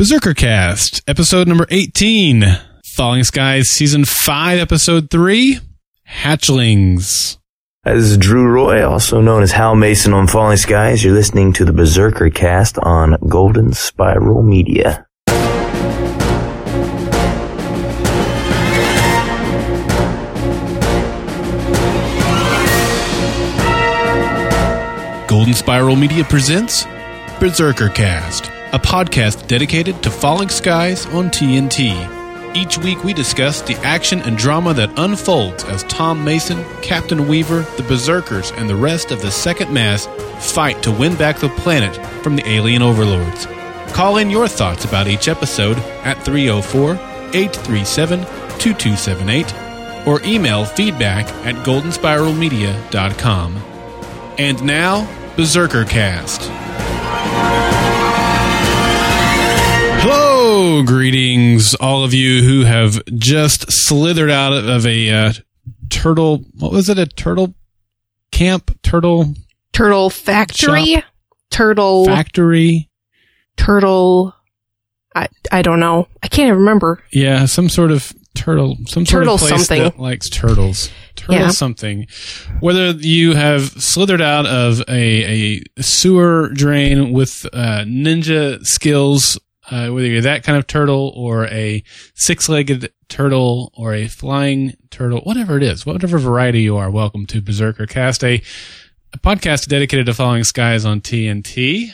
Berserker Cast, episode number 18. Falling Skies, season 5, episode 3. Hatchlings. This is Drew Roy, also known as Hal Mason on Falling Skies. You're listening to the Berserker cast on Golden Spiral Media. Golden Spiral Media presents Berserker Cast, a podcast dedicated to falling skies on TNT. Each week we discuss the action and drama that unfolds as Tom Mason, Captain Weaver, the Berserkers, and the rest of the Second Mass fight to win back the planet from the alien overlords. Call in your thoughts about each episode at 304 837 2278 or email feedback at goldenspiralmedia.com. And now, Berserker Cast. Hello, greetings, all of you who have just slithered out of a uh, turtle. What was it? A turtle camp? Turtle Turtle Factory? Shop. Turtle factory? Turtle I I don't know. I can't even remember. Yeah, some sort of turtle. Some Turtle sort of place something. that likes turtles. Turtle Yeah. something. Whether you have slithered out of a, a sewer drain with uh, ninja skills, uh, whether you're that kind of turtle or a six-legged turtle or a flying turtle, whatever it is, whatever variety you are, welcome to Berserker Cast, a, a podcast dedicated to falling skies on TNT.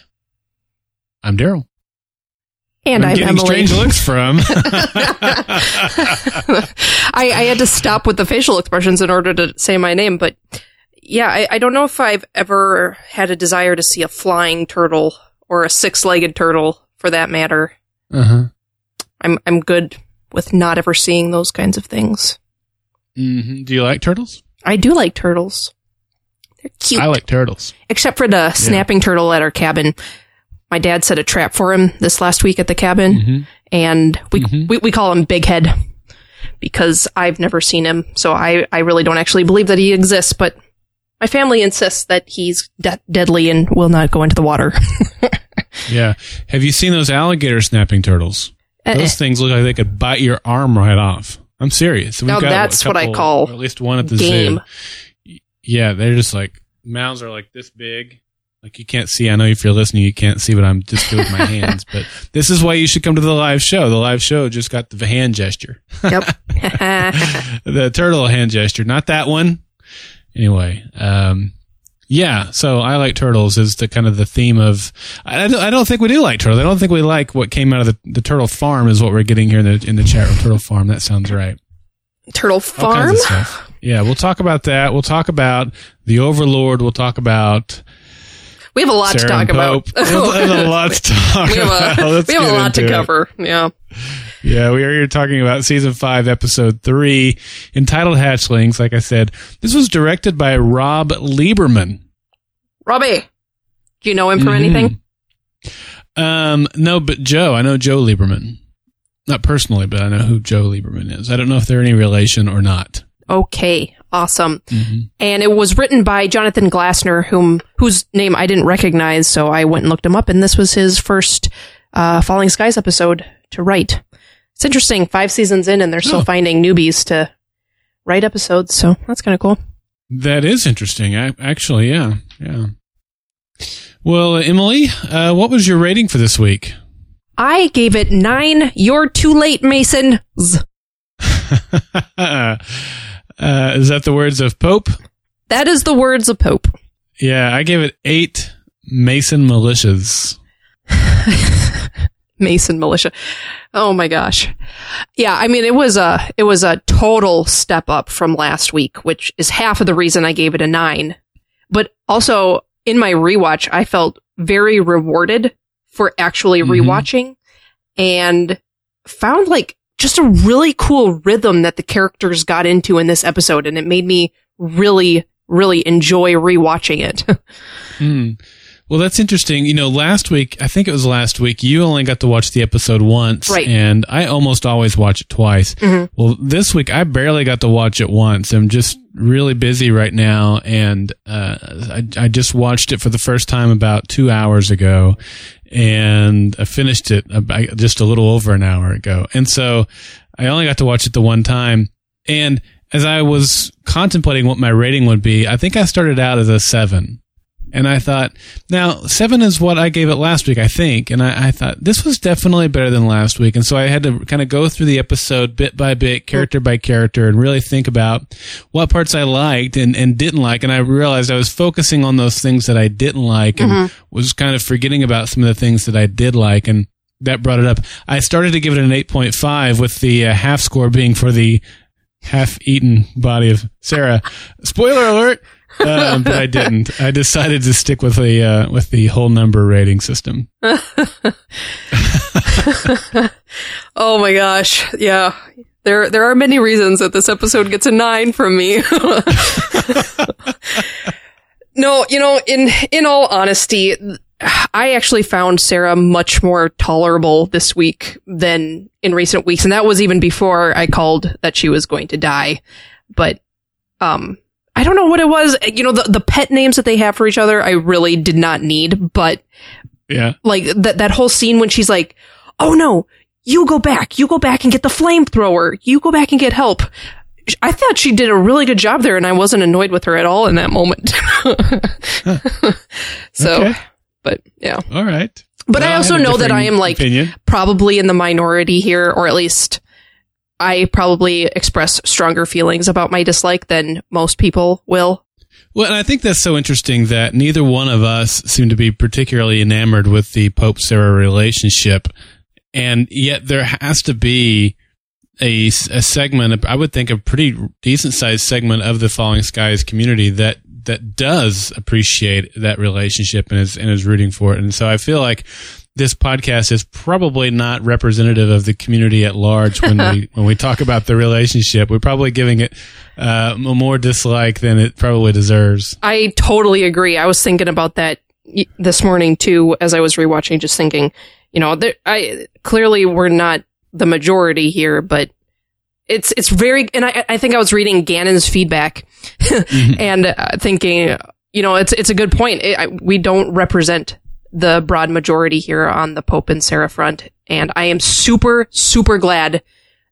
I'm Daryl. And I'm, getting Emily. strange looks from. I, I had to stop with the facial expressions in order to say my name, but yeah, I, I don't know if I've ever had a desire to see a flying turtle or a six-legged turtle, for that matter. uh-huh. I'm I'm good with not ever seeing those kinds of things. hmm Do you like turtles? I do like turtles. They're cute. I like turtles. except for the snapping turtle at our cabin. My dad set a trap for him this last week at the cabin, Mm-hmm. and we, Mhm. we we call him Big Head because I've never seen him, so I I really don't actually believe that he exists. But my family insists that he's de- deadly and will not go into the water. Yeah. Have you seen those alligator snapping turtles? Eh, Those things look like they could bite your arm right off. I'm serious. We've Now got that's a what I call at least one at the game. zoo. Yeah, they're just like mouths are like this big. Like you can't see. I know if you're listening, you can't see what I'm just doing with my hands. But this is why you should come to the live show. The live show just got the hand gesture, yep. the turtle hand gesture, not that one. Anyway, um, yeah. So I like turtles is the kind of the theme of. I don't, I don't think we do like turtles. I don't think we like what came out of the, the turtle farm is what we're getting here in the in the chat room. Turtle farm. That sounds right. Turtle farm. kinds of stuff. Yeah, we'll talk about that. We'll talk about the Overlord. We'll talk about We have a lot Sarah to talk about. Pope. There's a lot to talk we have about. a, Let's we have a lot to it. cover. Yeah. Yeah, we are here talking about season five, episode three, entitled Hatchlings. Like I said, this was directed by Rob Lieberman. Robbie, do you know him from Mhm. anything? Um, no, but Joe. I know Joe Lieberman. Not personally, but I know who Joe Lieberman is. I don't know if they're any relation or not. Okay, awesome. Mhm. And it was written by Jonathan Glassner, whom whose name I didn't recognize, so I went and looked him up, and this was his first uh, Falling Skies episode to write. It's interesting, five seasons in, and they're still Oh. finding newbies to write episodes, so that's kind of cool. That is interesting. I, actually, yeah, yeah. Well, Emily, uh, what was your rating for this week? I gave it nine. You're too late, Mason. Uh, is that the words of Pope? That is the words of Pope. Yeah, I gave it eight Mason militias. Mason militia. Oh my gosh. Yeah, I mean it was a it was a total step up from last week, which is half of the reason I gave it a 9. But also in my rewatch, I felt very rewarded for actually Mhm. rewatching and found like just a really cool rhythm that the characters got into in this episode and it made me really really enjoy rewatching it. Hmm. Well, that's interesting. You know, last week, I think it was last week, you only got to watch the episode once. Right. And I almost always watch it twice. Mhm. Well, this week, I barely got to watch it once. I'm just really busy right now, and uh, I, I just watched it for the first time about two hours ago, and I finished it about, just a little over an hour ago, and so I only got to watch it the one time, and as I was contemplating what my rating would be, I think I started out as a seven. And I thought, now seven is what I gave it last week, I think. And I, I, thought this was definitely better than last week. And so I had to kind of go through the episode bit by bit, character by character, and really think about what parts I liked and, and didn't like. And I realized I was focusing on those things that I didn't like and mm-hmm. was kind of forgetting about some of the things that I did like. And that brought it up. I started to give it an 8.5 with the uh, half score being for the half eaten body of Sarah. Spoiler alert! Um, but I didn't. I decided to stick with the uh, with the whole number rating system. oh my gosh! Yeah, there there are many reasons that this episode gets a nine from me. no, you know, in in all honesty, I actually found Sarah much more tolerable this week than in recent weeks, and that was even before I called that she was going to die. But um don't know what it was. You know, the, the pet names that they have for each other, I really did not need, but yeah, like that, that whole scene when she's like, Oh no, you go back, you go back and get the flamethrower, you go back and get help. I thought she did a really good job there and I wasn't annoyed with her at all in that moment. so, okay. but yeah. All right. But well, I also I know that I am like opinion. probably in the minority here, or at least I probably express stronger feelings about my dislike than most people will. Well, and I think that's so interesting that neither one of us seem to be particularly enamored with the Pope Sarah relationship. And yet there has to be a, a segment, I would think a pretty decent sized segment of the Falling Skies community that, that does appreciate that relationship and is, and is rooting for it. And so I feel like this podcast is probably not representative of the community at large when we when we talk about the relationship. We're probably giving it uh, more dislike than it probably deserves. I totally agree. I was thinking about that this morning too as I was rewatching, just thinking, you know, there, I clearly we're not the majority here, but it's it's very. And I I think I was reading Gannon's feedback mm-hmm. and uh, thinking, you know, it's it's a good point. It, I, we don't represent the broad majority here on the Pope and Sarah front. And I am super, super glad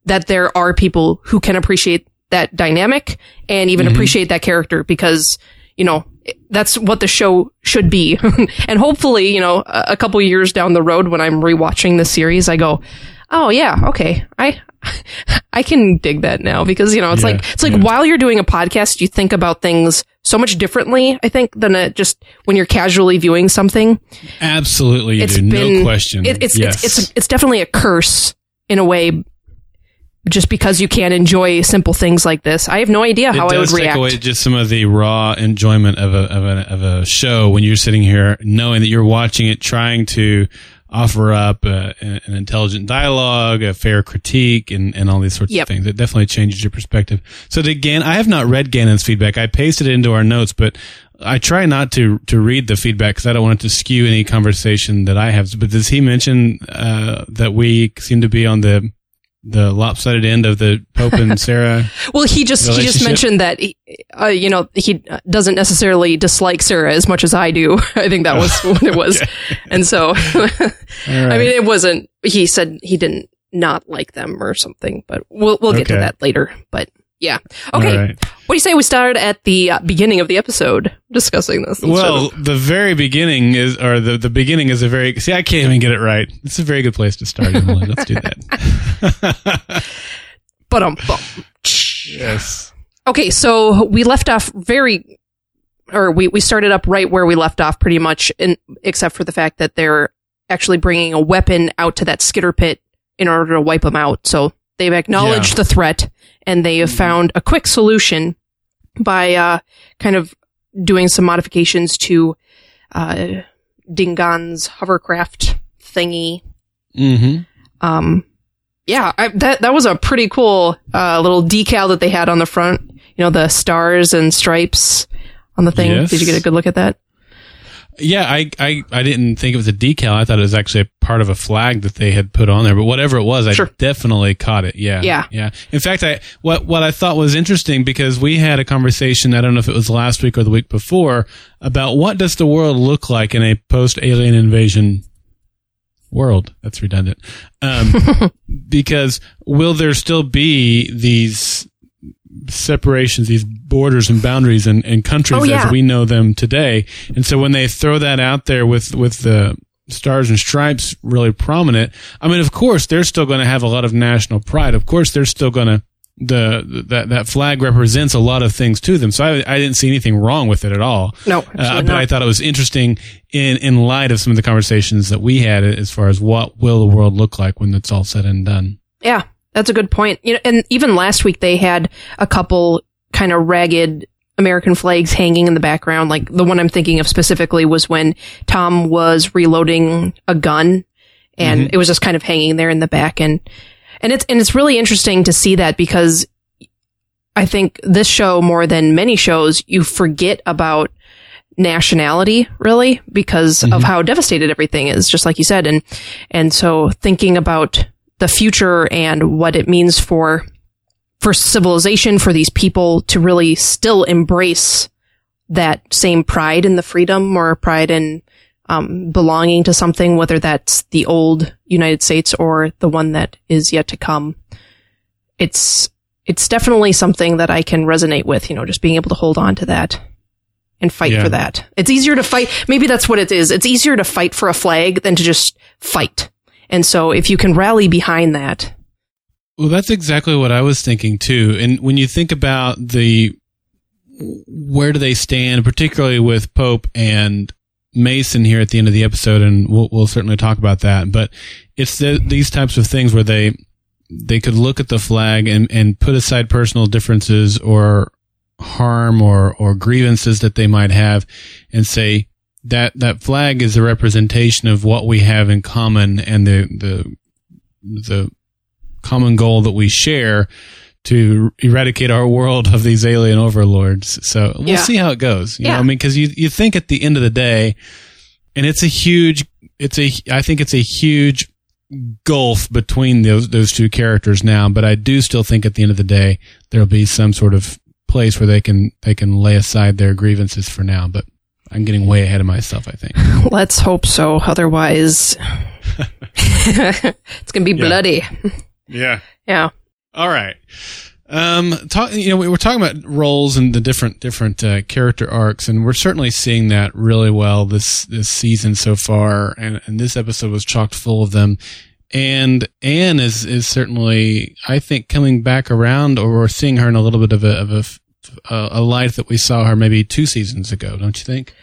that there are people who can appreciate that dynamic and even mm-hmm. appreciate that character because, you know, that's what the show should be. and hopefully, you know, a, a couple years down the road when I'm rewatching the series, I go, oh yeah, okay. I, I can dig that now because, you know, it's yeah, like, it's like yeah. while you're doing a podcast, you think about things so much differently, I think, than it just when you're casually viewing something. Absolutely. It's do. Been, no question. It, it's, yes. it's, it's, it's definitely a curse in a way just because you can't enjoy simple things like this. I have no idea how I would react. Take away just some of the raw enjoyment of a, of a of a show when you're sitting here knowing that you're watching it, trying to offer up uh, an intelligent dialogue, a fair critique, and, and all these sorts yep. of things. It definitely changes your perspective. So Gann, I have not read Gannon's feedback. I pasted it into our notes, but I try not to to read the feedback because I don't want it to skew any conversation that I have. But does he mention uh, that we seem to be on the the lopsided end of the Pope and Sarah. well, he just he just mentioned that he, uh, you know he doesn't necessarily dislike Sarah as much as I do. I think that was what it was, and so right. I mean it wasn't. He said he didn't not like them or something, but we'll we'll get okay. to that later. But yeah. Okay. Right. What do you say we start at the uh, beginning of the episode discussing this? Well, of- the very beginning is, or the, the beginning is a very, see, I can't even get it right. It's a very good place to start, Emily. Let's do that. but um, yes. Okay. So we left off very, or we, we started up right where we left off pretty much, in, except for the fact that they're actually bringing a weapon out to that skitter pit in order to wipe them out. So they've acknowledged yeah. the threat and they have mm-hmm. found a quick solution by uh, kind of doing some modifications to uh, Dingaan's hovercraft thingy. Mm-hmm. Um, yeah, I, that that was a pretty cool uh, little decal that they had on the front. You know, the stars and stripes on the thing. Yes. Did you get a good look at that? Yeah, I, I, I didn't think it was a decal. I thought it was actually a part of a flag that they had put on there. But whatever it was, I definitely caught it. Yeah, Yeah. yeah. In fact, I what what I thought was interesting because we had a conversation. I don't know if it was last week or the week before about what does the world look like in a post alien invasion world. That's redundant. Um, because will there still be these separations, these borders and boundaries and, and countries Oh, yeah. as we know them today? And so when they throw that out there with, with the stars and stripes really prominent, I mean, of course, they're still going to have a lot of national pride. Of course, they're still going to, the, that, that flag represents a lot of things to them. So I, I didn't see anything wrong with it at all. No, Uh, but I thought it was interesting in, in light of some of the conversations that we had as far as what will the world look like when it's all said and done. Yeah, that's a good point. You know, and even last week they had a couple kind of ragged American flags hanging in the background. Like the one I'm thinking of specifically was when Tom was reloading a gun and mm-hmm. it was just kind of hanging there in the back and and it's and it's really interesting to see that because I think this show more than many shows you forget about nationality really because of mm-hmm. how devastated everything is just like you said and and so thinking about the future and what it means for for civilization for these people to really still embrace that same pride in the freedom or pride in um, belonging to something, whether that's the old United States or the one that is yet to come. It's it's definitely something that I can resonate with. You know, just being able to hold on to that and fight Yeah. for that. It's easier to fight. Maybe that's what it is. It's easier to fight for a flag than to just fight. And so, if you can rally behind that, Well, that's exactly what I was thinking too. And when you think about the where do they stand, particularly with Pope and Mason here at the end of the episode, and we'll, we'll certainly talk about that. But it's the, these types of things where they they could look at the flag and, and put aside personal differences or harm or, or grievances that they might have and say that that flag is a representation of what we have in common and the the the common goal that we share to eradicate our world of these alien overlords. So we'll Yeah. see how it goes. You know, Yeah. I mean, cause you, you think at the end of the day, and it's a huge, it's a, I think it's a huge gulf between those, those two characters now, but I do still think at the end of the day, there'll be some sort of place where they can, they can lay aside their grievances for now, but I'm getting way ahead of myself, I think. let's hope so. Otherwise, it's going to be Yeah. bloody. Yeah. Yeah. All right. Um, talk, you know, we were talking about roles and the different different uh, character arcs, and we're certainly seeing that really well this this season so far. And, and this episode was chocked full of them. And Anne is is certainly, I think, coming back around, or we're seeing her in a little bit of a of a, a light that we saw her maybe two seasons ago. Don't you think?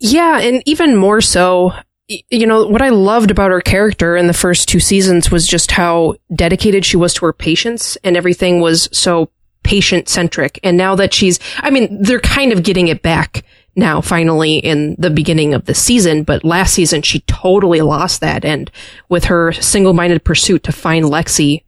Yeah, and even more so, you know, what I loved about her character in the first two seasons was just how dedicated she was to her patients and everything was so patient centric. And now that she's, I mean, they're kind of getting it back now finally in the beginning of the season, but last season she totally lost that. And with her single minded pursuit to find Lexi,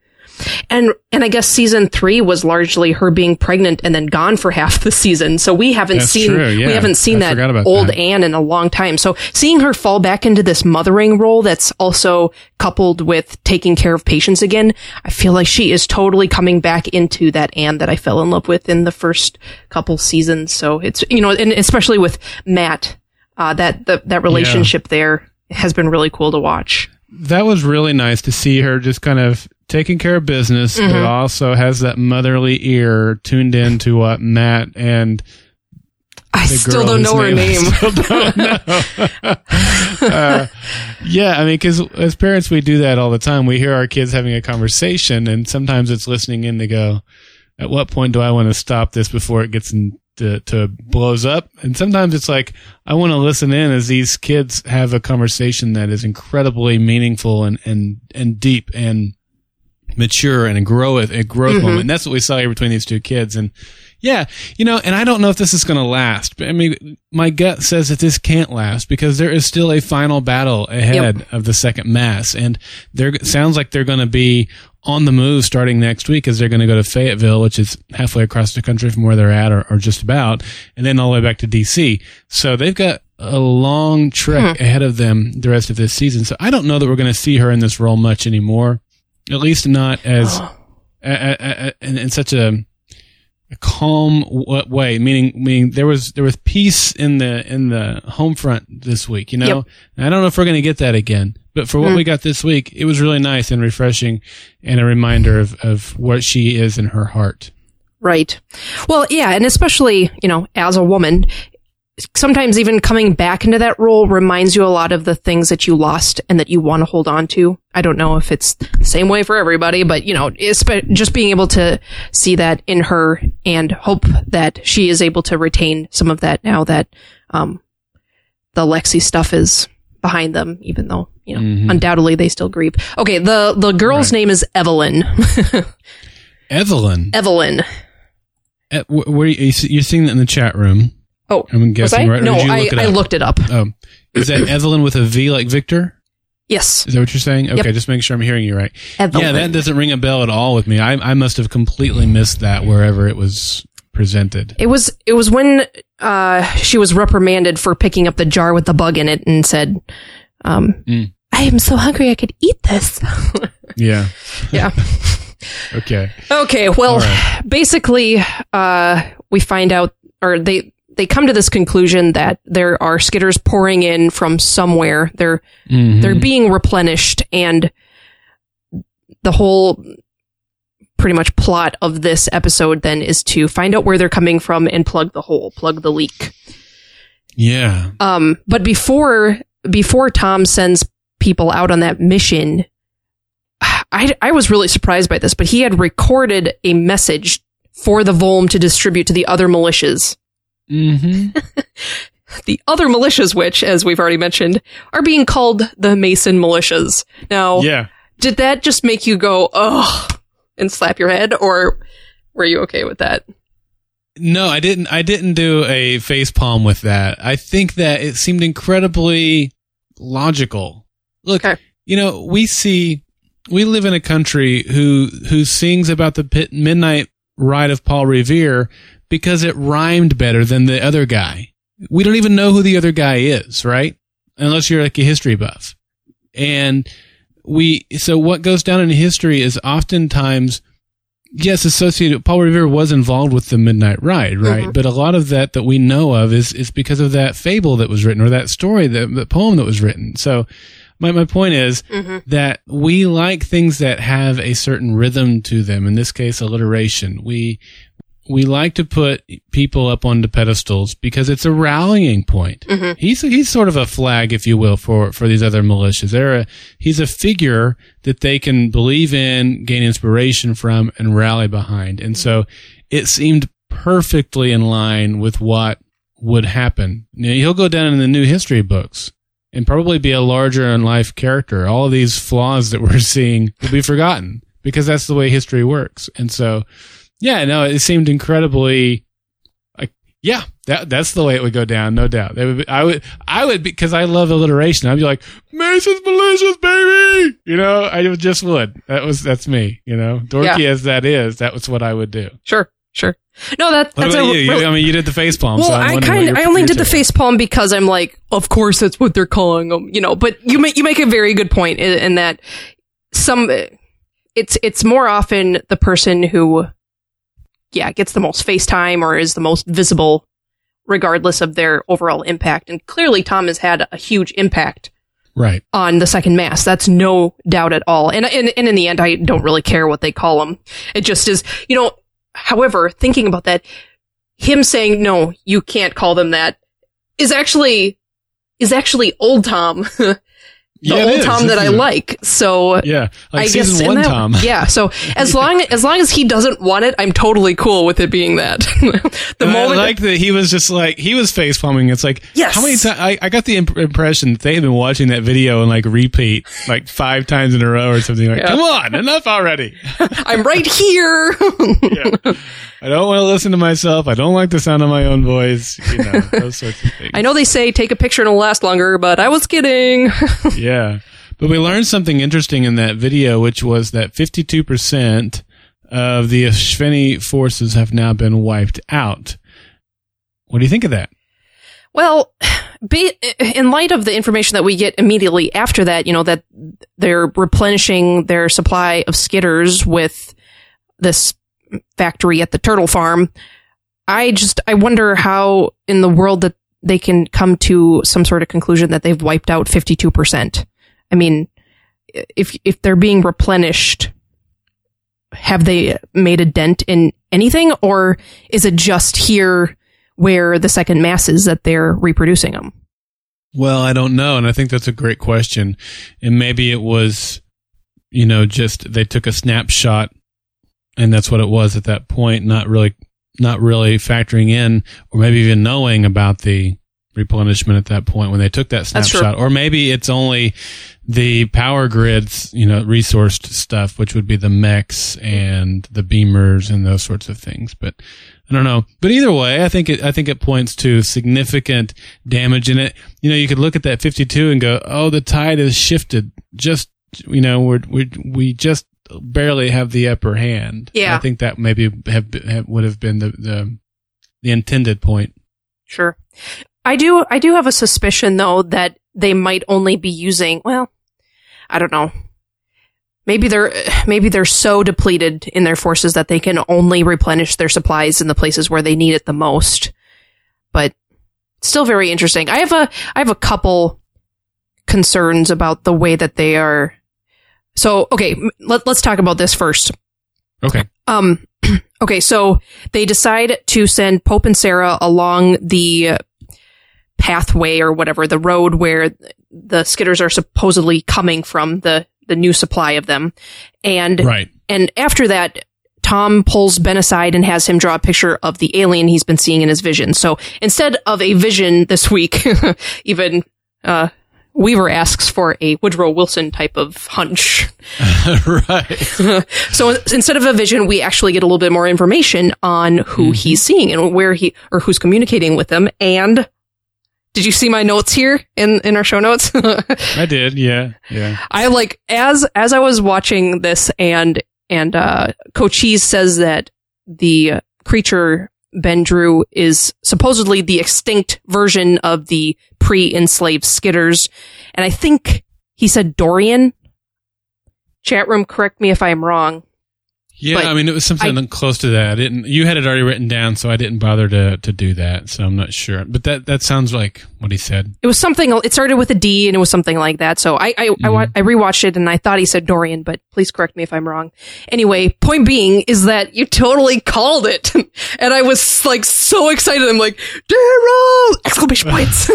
and and I guess season three was largely her being pregnant and then gone for half the season. So we haven't That's seen yeah. we haven't seen I that old that. Anne in a long time. So seeing her fall back into this mothering role that's also coupled with taking care of patients again, I feel like she is totally coming back into that Anne that I fell in love with in the first couple seasons. So it's you know, and especially with Matt, uh, that the, that relationship there has been really cool to watch. That was really nice to see her just kind of taking care of business, Mm-hmm. but also has that motherly ear tuned in to what Matt and I still don't know her name. I still don't know. Uh, yeah, I mean, because as parents, we do that all the time. We hear our kids having a conversation, and sometimes it's listening in to go, "At what point do I want to stop this before it gets into to blows up?" And sometimes it's like, "I want to listen in as these kids have a conversation that is incredibly meaningful and and and deep and." mature and a grow a growth Mm-hmm. moment. And that's what we saw here between these two kids. And yeah, you know, and I don't know if this is going to last, but I mean, my gut says that this can't last because there is still a final battle ahead of the second mass. And there sounds like they're going to be on the move starting next week as they're going to go to Fayetteville, which is halfway across the country from where they're at or, or just about, and then all the way back to DC. So they've got a long trek Hmm. ahead of them the rest of this season. So I don't know that we're going to see her in this role much anymore. At least not as a, a, a, in, in such a, calm w- way. Meaning, meaning there was there was peace in the in the home front this week. You know, Yep. I don't know if we're going to get that again. But for what Hmm. we got this week, it was really nice and refreshing, and a reminder of of what she is in her heart. Right. Well, yeah, and especially, you know, as a woman, sometimes even coming back into that role reminds you a lot of the things that you lost and that you want to hold on to. I don't know if it's the same way for everybody, but you know, just being able to see that in her and hope that she is able to retain some of that now that um the Lexi stuff is behind them, even though, you know, Mhm. undoubtedly they still grieve. Okay, the the girl's Right. name is Evelyn. Evelyn, Evelyn. wh- where you, you, you're seeing that in the chat room. Oh, I'm guessing, right? No, I, look I looked it up. Oh, is that Evelyn with a V like Victor? Yes, Is that what you're saying? Okay, Yep. just make sure I'm hearing you right. Evelyn. Yeah, that doesn't ring a bell at all with me. I, I must have completely missed that wherever it was presented. It was it was when uh, she was reprimanded for picking up the jar with the bug in it and said, um, Mm. "I am so hungry I could eat this." Yeah. yeah. Okay. Okay. Well, right. basically, uh, we find out, or they they come to this conclusion that there are skitters pouring in from somewhere. They're Mhm. they're being replenished, and the whole pretty much plot of this episode then is to find out where they're coming from and plug the hole, plug the leak. yeah. Um, but before before Tom sends people out on that mission, I I was really surprised by this. But he had recorded a message for the Volm to distribute to the other militias. hmm The other militias, which, as we've already mentioned, are being called the Mason militias. Now, Yeah. did that just make you go ugh and slap your head, or were you okay with that? No, I didn't. I didn't do a face palm with that. I think that it seemed incredibly logical. Look, Okay. you know, we see we live in a country who who sings about the pit, midnight ride of Paul Revere because it rhymed better than the other guy. We don't even know who the other guy is, right? Unless you're like a history buff. And we so what goes down in history is oftentimes yes, associated. Paul Revere was involved with the Midnight Ride, right? Mhm. But a lot of that that we know of is is because of that fable that was written or that story, that, that poem that was written. So, my my point is Mm-hmm. that we like things that have a certain rhythm to them. In this case, alliteration. We we like to put people up onto pedestals because it's a rallying point. Mhm. He's he's sort of a flag, if you will, for for these other militias. They're a, he's a figure that they can believe in, gain inspiration from, and rally behind. And so it seemed perfectly in line with what would happen. Know, he'll go down in the new history books and probably be a larger in life character. All of these flaws that we're seeing will be forgotten because that's the way history works. And so, yeah, no, it seemed incredibly like, yeah, that, that's the way it would go down. No doubt. They would be, I would, I would cause I love alliteration. I'd be like, Mason's malicious, baby. You know, I just would. That was, that's me, you know, dorky as that is, that was what I would do. Sure, sure. No, that What that's about a you? I mean, you did the face palm. well, so I kind what I only did the face palm because I'm like, of course that's what they're calling them, you know. But you make you make a very good point in, in that some it's it's more often the person who, yeah, gets the most face time or is the most visible, regardless of their overall impact. And clearly, Tom has had a huge impact Right. on the second mass. That's no doubt at all. And, and, and in the end, I don't really care what they call him. It just is, you know, however, thinking about that, him saying, no, you can't call them that is actually, is actually old Tom. the Yeah, old is, Tom that I it? like. So Yeah. Like I season guess one that- Tom. Yeah. So as long as long as he doesn't want it, I'm totally cool with it being that. the And moment I like that he was just like he was face palming. It's like Yes. how many times I, I got the imp- impression that they had been watching that video and like repeat like five times in a row or something. Like, Yeah. come on, enough already. I'm right here. yeah. I don't want to listen to myself. I don't like the sound of my own voice. You know those sorts of things. I know they say take a picture and it'll last longer, but I was kidding. Yeah, but we learned something interesting in that video, which was that fifty-two percent of the Espheni forces have now been wiped out. What do you think of that? Well, ba- in light of the information that we get immediately after that, you know, that they're replenishing their supply of skitters with this factory at the turtle farm. I just, I wonder how in the world that they can come to some sort of conclusion that they've wiped out 52%. I mean, if, if they're being replenished, have they made a dent in anything or is it just here where the second mass is that they're reproducing them? Well, I don't know. And I think that's a great question. And maybe it was, you know, just they took a snapshot and that's what it was at that point, not really, not really factoring in or maybe even knowing about the replenishment at that point when they took that snapshot. Or maybe it's only the power grids, you know, resourced stuff, which would be the mechs and the beamers and those sorts of things. But I don't know. But either way, I think it, I think it points to significant damage in it. You know, you could look at that 52 and go, oh, the tide has shifted. Just, you know, we're, we, we just barely have the upper hand. Yeah. I think that maybe have, have would have been the, the, the intended point. Sure. I do, I do have a suspicion though that they might only be using, well, I don't know. Maybe they're maybe they're so depleted in their forces that they can only replenish their supplies in the places where they need it the most. But still very interesting. I have a I have a couple concerns about the way that they are. So okay, let, let's talk about this first. Okay. Um. Okay, so they decide to send Pope and Sarah along the pathway or whatever, the road where the skitters are supposedly coming from, the, the new supply of them. And, right. and after that, Tom pulls Ben aside and has him draw a picture of the alien he's been seeing in his vision. So instead of a vision this week, even, uh, Weaver asks for a Woodrow Wilson type of hunch. right. so instead of a vision, we actually get a little bit more information on who mm-hmm. he's seeing and where he, or who's communicating with them. And did you see my notes here in, in our show notes? I did. Yeah. Yeah. I like, as, as I was watching this and, and, uh, Cochise says that the creature Ben drew is supposedly the extinct version of the pre-enslaved skitters. And I think he said Dorian. Chat room, correct me if I'm wrong. Yeah, but I mean, it was something I, close to that. I didn't you had it already written down, so I didn't bother to to do that. So I'm not sure, but that that sounds like what he said. It was something. It started with a D, and it was something like that. So I I, mm-hmm. I, I rewatched it, and I thought he said Dorian, but please correct me if I'm wrong. Anyway, point being is that you totally called it, and I was like so excited. I'm like, Daryl! Exclamation points.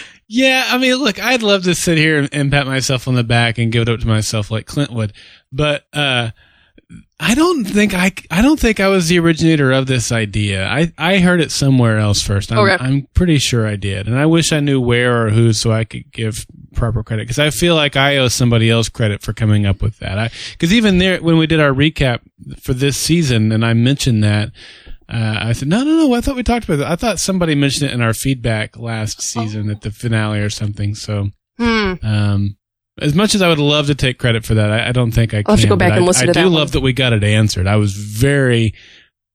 Yeah, I mean, look, I'd love to sit here and, and, pat myself on the back and give it up to myself like Clint would, but uh, I don't think I, I don't think I was the originator of this idea. I, I heard it somewhere else first. I'm, okay. I'm pretty sure I did, and I wish I knew where or who so I could give proper credit because I feel like I owe somebody else credit for coming up with that. Because even there, when we did our recap for this season, and I mentioned that. Uh, I said, no, no, no. I thought we talked about that. I thought somebody mentioned it in our feedback last season at the finale or something. So, hmm. um, as much as I would love to take credit for that, I, I don't think I I'll can. have to go back and I, listen I to do that love one. that we got it answered. I was very,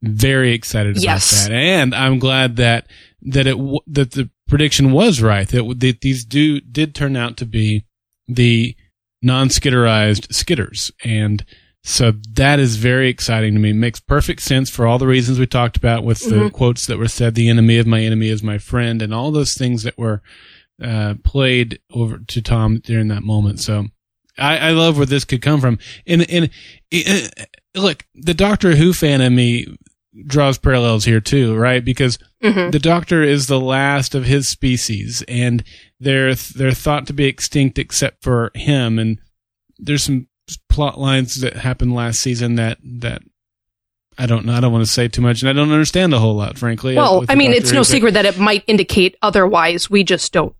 very excited yes. about that, and I'm glad that that it that the prediction was right. That, that these do did turn out to be the non-skitterized skitters, and so that is very exciting to me. It makes perfect sense for all the reasons we talked about with the Mhm. quotes that were said. The enemy of my enemy is my friend, and all those things that were uh, played over to Tom during that moment. So I, I love where this could come from. And, and, uh, look, the Doctor Who fan in me draws parallels here too, right? Because Mhm. the Doctor is the last of his species, and they're they're thought to be extinct except for him. And there's some plot lines that happened last season that that I don't know. I don't want to say too much, and I don't understand a whole lot, frankly. Well, I mean, Doctor it's Who, no secret that it might indicate otherwise. We just don't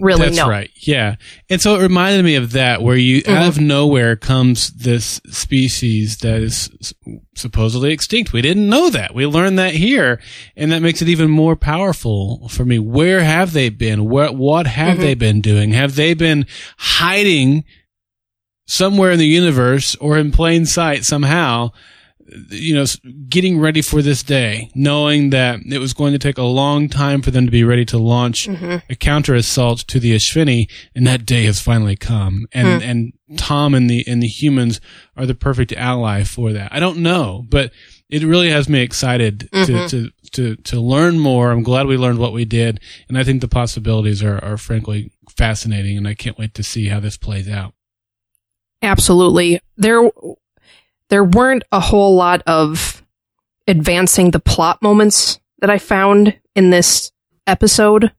really That's know. right. Yeah. And so it reminded me of that, where you, Mhm. out of nowhere comes this species that is supposedly extinct. We didn't know that. We learned that here. And that makes it even more powerful for me. Where have they been? What, what have Mhm. they been doing? Have they been hiding somewhere in the universe or in plain sight somehow? you know, getting ready for this day, knowing that it was going to take a long time for them to be ready to launch mm-hmm. a counter assault to the Espheni, and that day has finally come. And hmm. and Tom and the and the humans are the perfect ally for that. I don't know, but it really has me excited to, mm-hmm. to to to learn more. I'm glad we learned what we did, and I think the possibilities are are frankly fascinating, and I can't wait to see how this plays out. Absolutely. There there weren't a whole lot of advancing the plot moments that I found in this episode,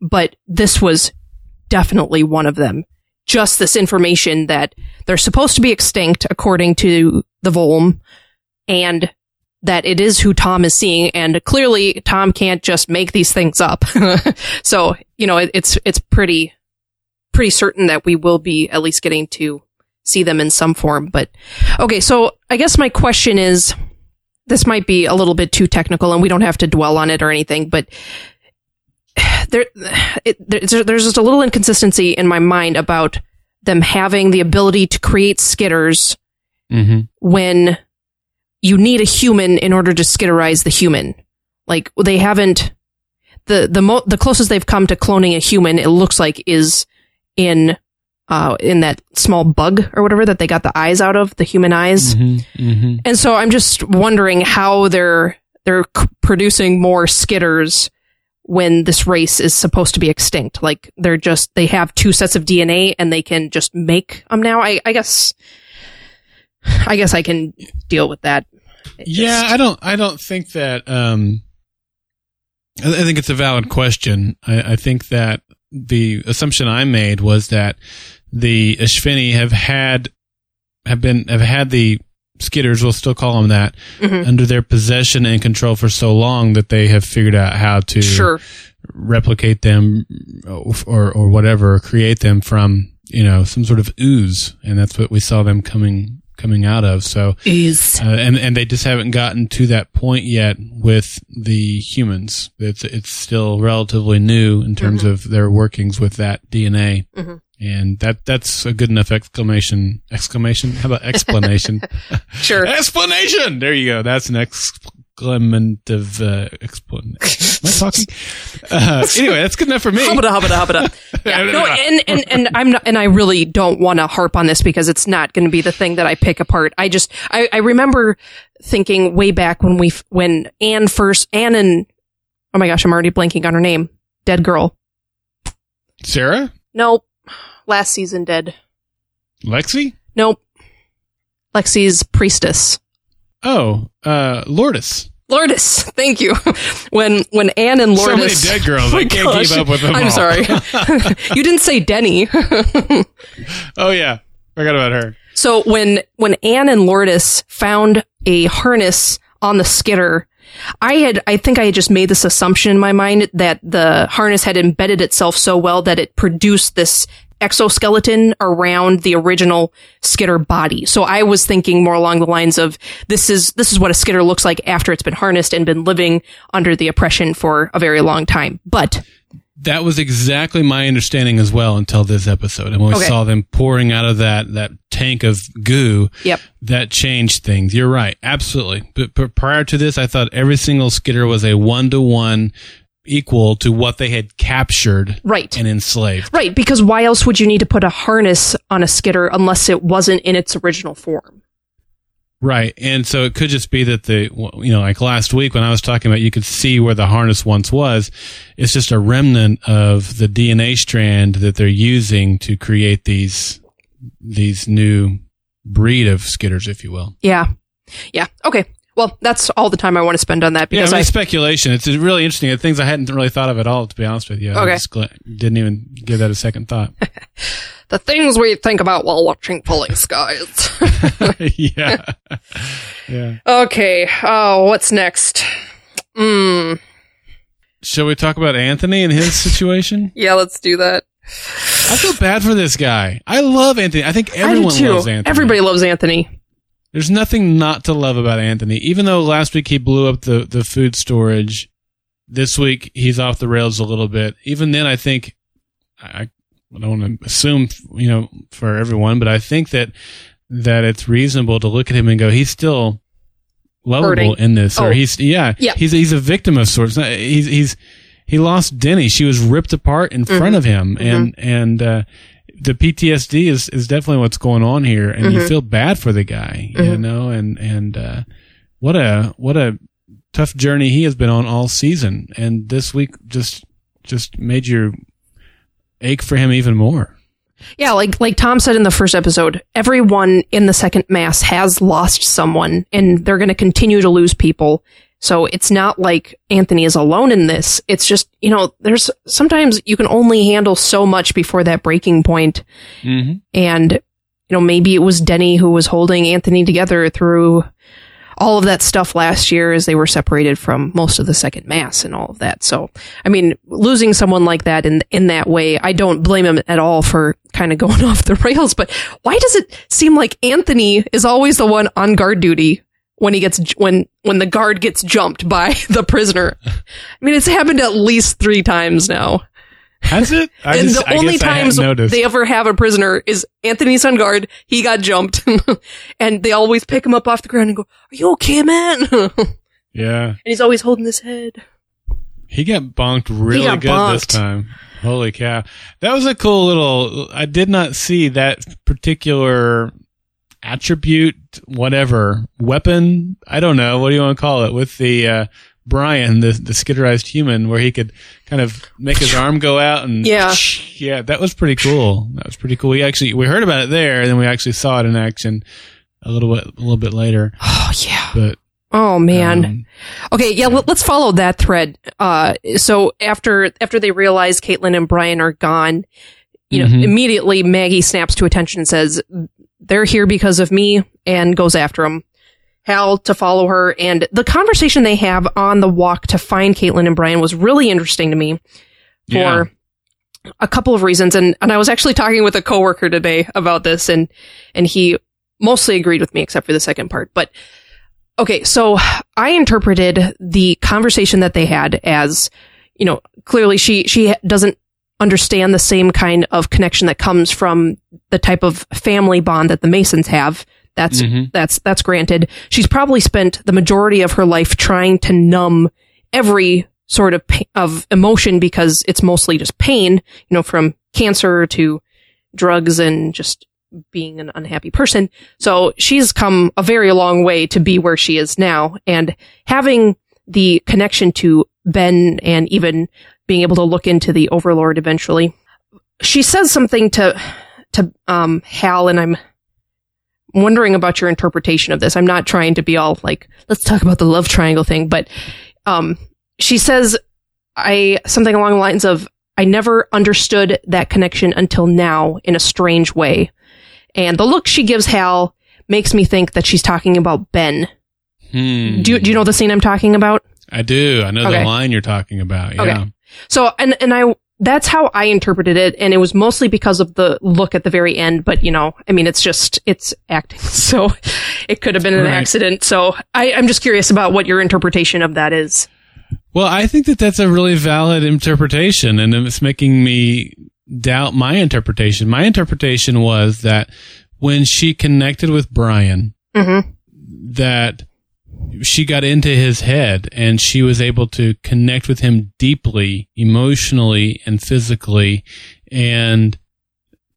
but this was definitely one of them. Just this information that they're supposed to be extinct according to the Volm and that it is who Tom is seeing and clearly Tom can't just make these things up. so, you know, it, it's it's pretty pretty certain that we will be at least getting to see them in some form. But okay, so I guess my question is this might be a little bit too technical and we don't have to dwell on it or anything, but there, it, there's, there's just a little inconsistency in my mind about them having the ability to create skitters Mm-hmm. when you need a human in order to skitterize the human. Like they haven't the the mo- the closest they've come to cloning a human it looks like is in uh in that small bug or whatever that they got the eyes out of the human eyes. Mm-hmm. Mm-hmm. And so I'm just wondering how they're they're c- producing more skitters when this race is supposed to be extinct. Like they're just they have two sets of DNA and they can just make them now. I I guess I guess I can deal with that. It Yeah, just- I don't. I don't think that. Um, I, I think it's a valid question. I, I think that the assumption I made was that the Espheni have had have been have had the skitters. We'll still call them that Mhm. under their possession and control for so long that they have figured out how to sure. replicate them or or whatever, create them from you know some sort of ooze, and that's what we saw them coming coming out of. So Is uh, and and they just haven't gotten to that point yet with the humans. It's it's still relatively new in terms of their workings with that DNA, Mhm. And that that's a good enough exclamation exclamation. How about explanation? sure. explanation. There you go. That's an exclamative uh, explanation. Am I talking? Uh, anyway, that's good enough for me. Hubba hubba hubba. Yeah, no, and, and, and I'm not, and I really don't want to harp on this because it's not going to be the thing that I pick apart. I just, I, I remember thinking way back when we, when Anne first, Anne and, oh my gosh, I'm already blanking on her name. Dead girl. Sarah, Nope. Last season dead. Lexi. Nope. Lexi's priestess. Oh, uh, Lourdes. Lourdes. Thank you. When, when Anne and So many dead girls. Oh I can't gosh. keep up with them. I'm all. sorry. you didn't say Denny. Oh yeah, forgot about her. So when when Anne and Lourdes found a harness on the skitter, I had I think I had just made this assumption in my mind that the harness had embedded itself so well that it produced this exoskeleton around the original skitter body. So I was thinking more along the lines of this is this is what a skitter looks like after it's been harnessed and been living under the oppression for a very long time. But That was exactly my understanding as well until this episode. And when we Okay. saw them pouring out of that, that tank of goo, yep. that changed things. You're right. Absolutely. But, but prior to this, I thought every single skitter was a one to one equal to what they had captured Right. and enslaved. Right, because why else would you need to put a harness on a skitter unless it wasn't in its original form? Right. And so it could just be that the, you know, like last week when I was talking about, you could see where the harness once was. It's just a remnant of the DNA strand that they're using to create these, these new breed of skitters, if you will. Yeah. Yeah. Okay. Well, that's all the time I want to spend on that Yeah, I because mean, I, speculation. It's really interesting. Things I hadn't really thought of at all, to be honest with you. I Okay. just gla- didn't even give that a second thought. the things we think about while watching Falling Skies. yeah. Yeah. okay. Oh, what's next? Mm, Shall we talk about Anthony and his situation? yeah, let's do that. I feel bad for this guy. I love Anthony. I think everyone I loves Anthony. Everybody loves Anthony. There's nothing not to love about Anthony. Even though last week he blew up the, the food storage, this week he's off the rails a little bit. Even then, I think I, I don't want to assume you know for everyone, but I think that that it's reasonable to look at him and go, he's still lovable Hurting. in this, or Oh. he's yeah, Yeah. he's he's a victim of sorts. He's he's he lost Denny. She was ripped apart in Mm-hmm. front of him, and and uh, the PTSD is is definitely what's going on here, and Mm-hmm. you feel bad for the guy, you know, and and uh, what a what a tough journey he has been on all season, and this week just just made you ache for him even more. Yeah, like like Tom said in the first episode, everyone in the second mass has lost someone and they're going to continue to lose people. So it's not like Anthony is alone in this. It's just, you know, there's sometimes you can only handle so much before that breaking point. Mm-hmm. And, you know, maybe it was Denny who was holding Anthony together through all of that stuff last year as they were separated from most of the second mass and all of that. So, I mean, losing someone like that in, in that way, I don't blame him at all for kind of going off the rails. But why does it seem like Anthony is always the one on guard duty when he gets, when, when the guard gets jumped by the prisoner? I mean, it's happened at least three times now. Has it? I and just- the only times they ever have a prisoner is Anthony's on guard. He got jumped, and they always pick him up off the ground and go, "Are you okay, man?" Yeah. And he's always holding his head. He got bonked really got good this time. Holy cow. That was a cool little, I did not see that particular attribute, whatever, weapon. I don't know. What do you want to call it? With the, uh, Brian, the, the skitterized human, where he could kind of make his arm go out and Yeah. yeah, that was pretty cool. That was pretty cool. We actually we heard about it there, and then we actually saw it in action a little bit a little bit later. Oh yeah. But Oh man. um, Okay, yeah, let, us follow that thread. Uh, so after after they realize Caitlin and Brian are gone, you know, Mhm. immediately Maggie snaps to attention and says, "They're here because of me," and goes after them. Hal to follow her, and the conversation they have on the walk to find Caitlin and Brian was really interesting to me for Yeah. a couple of reasons. And and I was actually talking with a coworker today about this, and and he mostly agreed with me except for the second part, but. Okay, so I interpreted the conversation that they had as, you know, clearly she she doesn't understand the same kind of connection that comes from the type of family bond that the Masons have. That's Mhm. that's that's granted. She's probably spent the majority of her life trying to numb every sort of pa- of emotion because it's mostly just pain, you know, from cancer to drugs and just being an unhappy person. So she's come a very long way to be where she is now. And having the connection to Ben and even being able to look into the Overlord eventually, she says something to, to, um, Hal and I'm wondering about your interpretation of this. I'm not trying to be all like, let's talk about the love triangle thing, but, um, she says, I, something along the lines of, I never understood that connection until now in a strange way. And the look she gives Hal makes me think that she's talking about Ben. hmm. Do you, do you know the scene I'm talking about? I do. I know Okay. the line you're talking about. Yeah. Okay. So, and, and I, that's how I interpreted it. And it was mostly because of the look at the very end. But, you know, I mean, it's just, it's acting. So it could have been an Right. accident. So I, I'm just curious about what your interpretation of that is. Well, I think that that's a really valid interpretation, and it's making me doubt my interpretation. My interpretation was that when she connected with Brian, Mm-hmm. that she got into his head and she was able to connect with him deeply, emotionally and physically and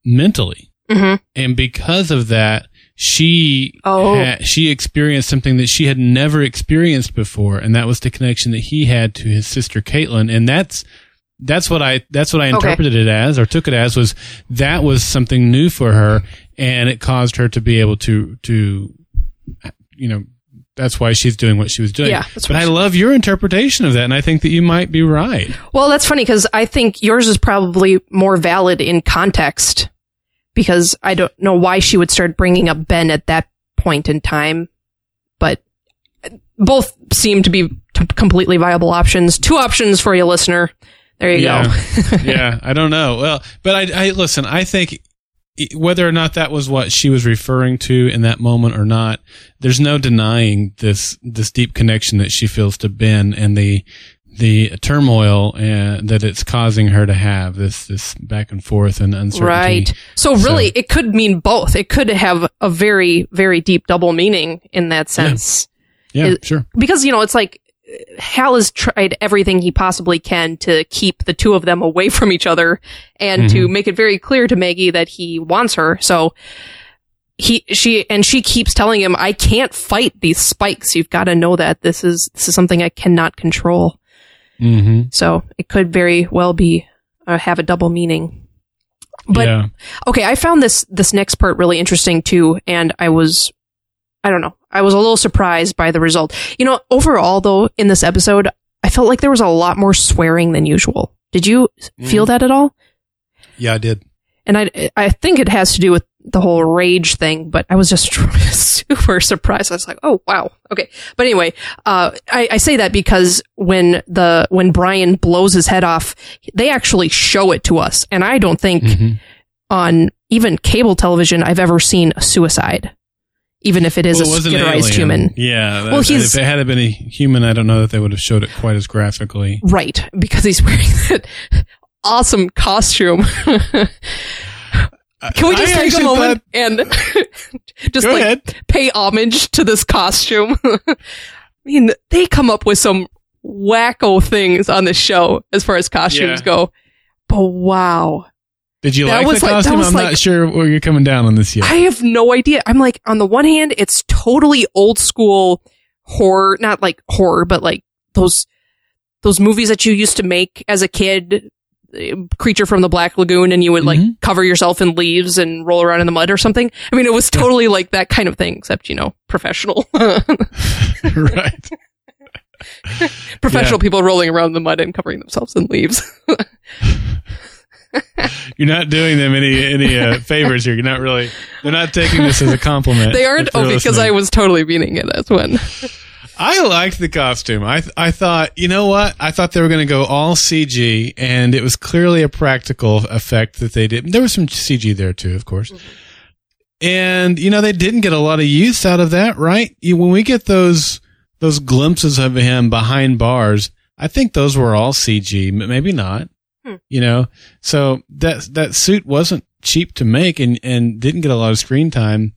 mentally. Mm-hmm. And because of that, she Oh. had, she experienced something that she had never experienced before, and that was the connection that he had to his sister Caitlin. And that's that's what I that's what I Okay. interpreted it as, or took it as, was that was something new for her, and it caused her to be able to to you know that's why she's doing what she was doing. Yeah, but I love your interpretation of that, and I think that you might be right. Well, that's funny because I think yours is probably more valid in context because I don't know why she would start bringing up Ben at that point in time, but both seem to be t- completely viable options. Two options for you, listener. There you Yeah. go. yeah, I don't know. Well, but I, I listen. I think whether or not that was what she was referring to in that moment or not, there's no denying this this deep connection that she feels to Ben and the the turmoil uh, that it's causing her to have this this back and forth and uncertainty. Right. So really, So- it could mean both. It could have a very, very deep double meaning in that sense. Yeah, It- sure. because you know it's like Hal has tried everything he possibly can to keep the two of them away from each other and to make it very clear to Maggie that he wants her. So he she and she keeps telling him I can't fight these spikes. You've got to know that this is this is something I cannot control. hmm So it could very well be uh, have a double meaning. But yeah. okay, I found this this next part really interesting too, and I was, I don't know, I was a little surprised by the result. You know, overall though, in this episode, I felt like there was a lot more swearing than usual. Did you feel that at all? Yeah, I did. And I I think it has to do with the whole rage thing, but I was just super surprised. I was like, oh wow, okay. But anyway, uh, I, I say that because when the when Brian blows his head off, they actually show it to us, and I don't think Mhm. on even cable television I've ever seen a suicide, even if it is Well, a skitterized human. Yeah. Well, he's- if it had been a human, I don't know that they would have showed it quite as graphically. Right, because he's wearing that awesome costume. Can we I just take a moment thought- and just like ahead. pay homage to this costume? I mean, they come up with some wacko things on the show as far as costumes Yeah. go. But wow. Did you That like was the like- costume? was I'm like- not sure where you're coming down on this yet. I have no idea. I'm like, on the one hand, it's totally old school horror, not like horror, but like those, those movies that you used to make as a kid, eh, Creature from the Black Lagoon, and you would like Mhm. cover yourself in leaves and roll around in the mud or something. I mean, it was totally like that kind of thing, except, you know, professional, right. professional people rolling around in the mud and covering themselves in leaves. You're not doing them any any uh, favors here. You're not really. They're not taking this as a compliment. they aren't, oh, because I was totally meaning it as one. I liked the costume. I th- I thought, you know what? I thought they were going to go all CG, and it was clearly a practical effect that they did. There was some CG there too, of course. And you know, they didn't get a lot of use out of that, right? You, when we get those those glimpses of him behind bars, I think those were all CG. Maybe not. Hmm. You know, so that that suit wasn't cheap to make, and and didn't get a lot of screen time.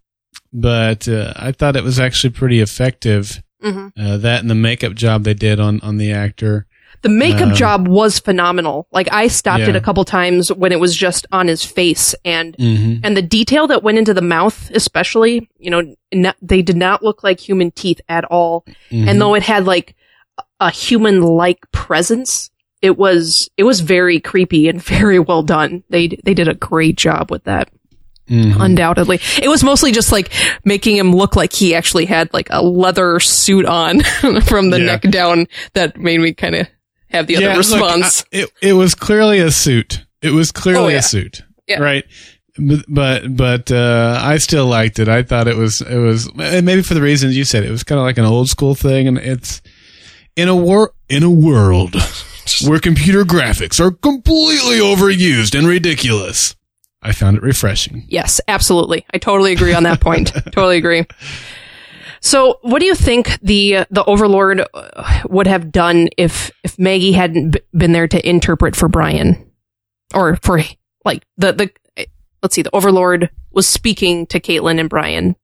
But uh, I thought it was actually pretty effective hmm uh, that and the makeup job they did on on the actor. The makeup Um, job was phenomenal. Like I stopped it a couple times when it was just on his face and Mm-hmm. and the detail that went into the mouth especially, you know, not, they did not look like human teeth at all. Mm-hmm. And though it had like a human like presence, it was it was very creepy and very well done. They they did a great job with that. Mhm. Undoubtedly. It was mostly just like making him look like he actually had like a leather suit on from the Yeah. neck down that made me kind of have the Yeah, other look, response. I- it it was clearly a suit. It was clearly Oh, yeah. a suit, Yeah. right? But but, but uh, I still liked it. I thought it was it was and maybe for the reasons you said. It was kind of like an old school thing, and it's in a wor- in a world where computer graphics are completely overused and ridiculous. I found it refreshing. Yes, absolutely. I totally agree on that point. totally agree. So, what do you think the the Overlord uh, would have done if if Maggie hadn't b- been there to interpret for Brian, or for like the the let's see, the Overlord was speaking to Caitlin and Brian,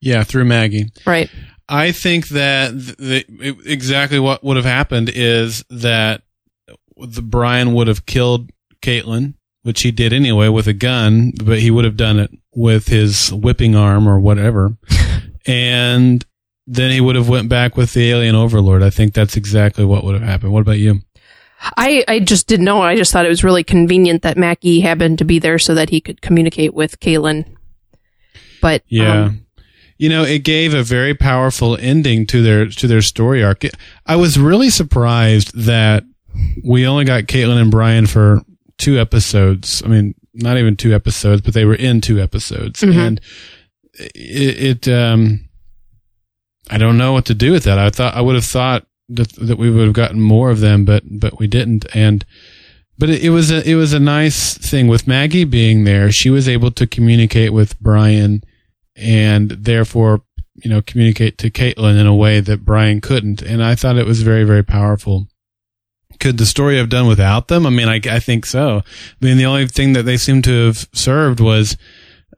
Yeah, through Maggie. right? I think that the, exactly what would have happened is that the Brian would have killed Caitlin, which he did anyway with a gun, but he would have done it with his whipping arm or whatever. and then he would have went back with the alien overlord. I think that's exactly what would have happened. What about you? I I just didn't know. I just thought it was really convenient that Mackie happened to be there so that he could communicate with Caitlin. But Yeah. um, you know, it gave a very powerful ending to their to their story arc. I was really surprised that we only got Caitlin and Brian for two episodes. I mean, not even two episodes, but they were in two episodes, Mhm. and it, it um, I don't know what to do with that. I thought I would have thought that that we would have gotten more of them, but but we didn't, and. But it, it was a it was a nice thing with Maggie being there. She was able to communicate with Brian and therefore, you know, communicate to Caitlin in a way that Brian couldn't. And I thought it was very, very powerful. Could the story have done without them? I mean, I, I think so. I mean, the only thing that they seem to have served was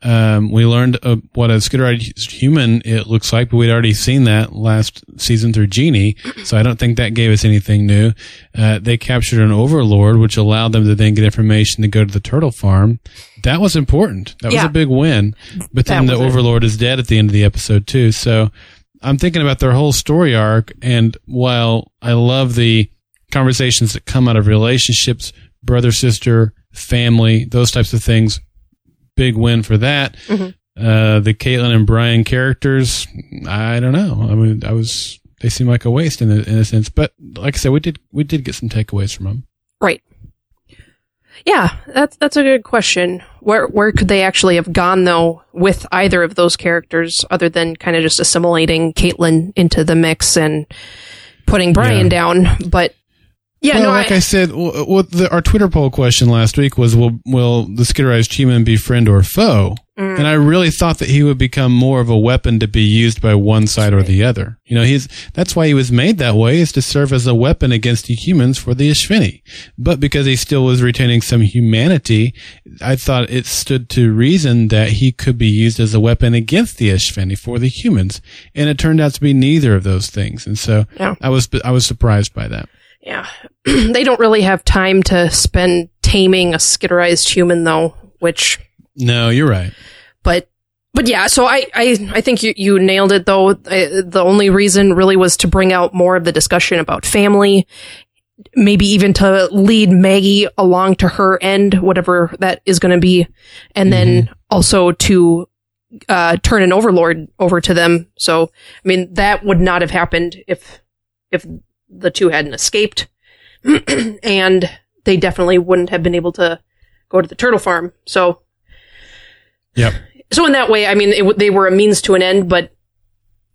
Um, we learned uh, what a skitterized human it looks like, but we'd already seen that last season through Genie, so I don't think that gave us anything new. Uh, they captured an overlord, which allowed them to then get information to go to the turtle farm. That was important. That was a big win. But then the overlord is dead at the end of the episode too. So I'm thinking about their whole story arc, and while I love the conversations that come out of relationships, brother, sister, family, those types of things, big win for that. Mhm. Uh, the Caitlin and Brian characters, I don't know. I mean, I was, they seem like a waste in a, in a sense, but like I said, we did, we did get some takeaways from them. Right. Yeah, that's that's a good question. Where where could they actually have gone though with either of those characters, other than kind of just assimilating Caitlin into the mix and putting Brian Yeah. down? But yeah, well, no, like I, I, said, the, our Twitter poll question last week was, will, will the skitterized human be friend or foe? Mm. And I really thought that he would become more of a weapon to be used by one side or the other. You know, he's, that's why he was made that way is to serve as a weapon against the humans for the Espheni. But because he still was retaining some humanity, I thought it stood to reason that he could be used as a weapon against the Espheni for the humans. And it turned out to be neither of those things. And so. I was, I was surprised by that. Yeah, they don't really have time to spend taming a skitterized human though, which No, you're right. but but yeah, so I I, I think you, you nailed it though. I, the only reason really was to bring out more of the discussion about family, maybe even to lead Maggie along to her end, whatever that is going to be, and then also to uh, turn an overlord over to them. So I mean that would not have happened if if the two hadn't escaped, and they definitely wouldn't have been able to go to the turtle farm. So Yep. so in that way, I mean, it, they were a means to an end, but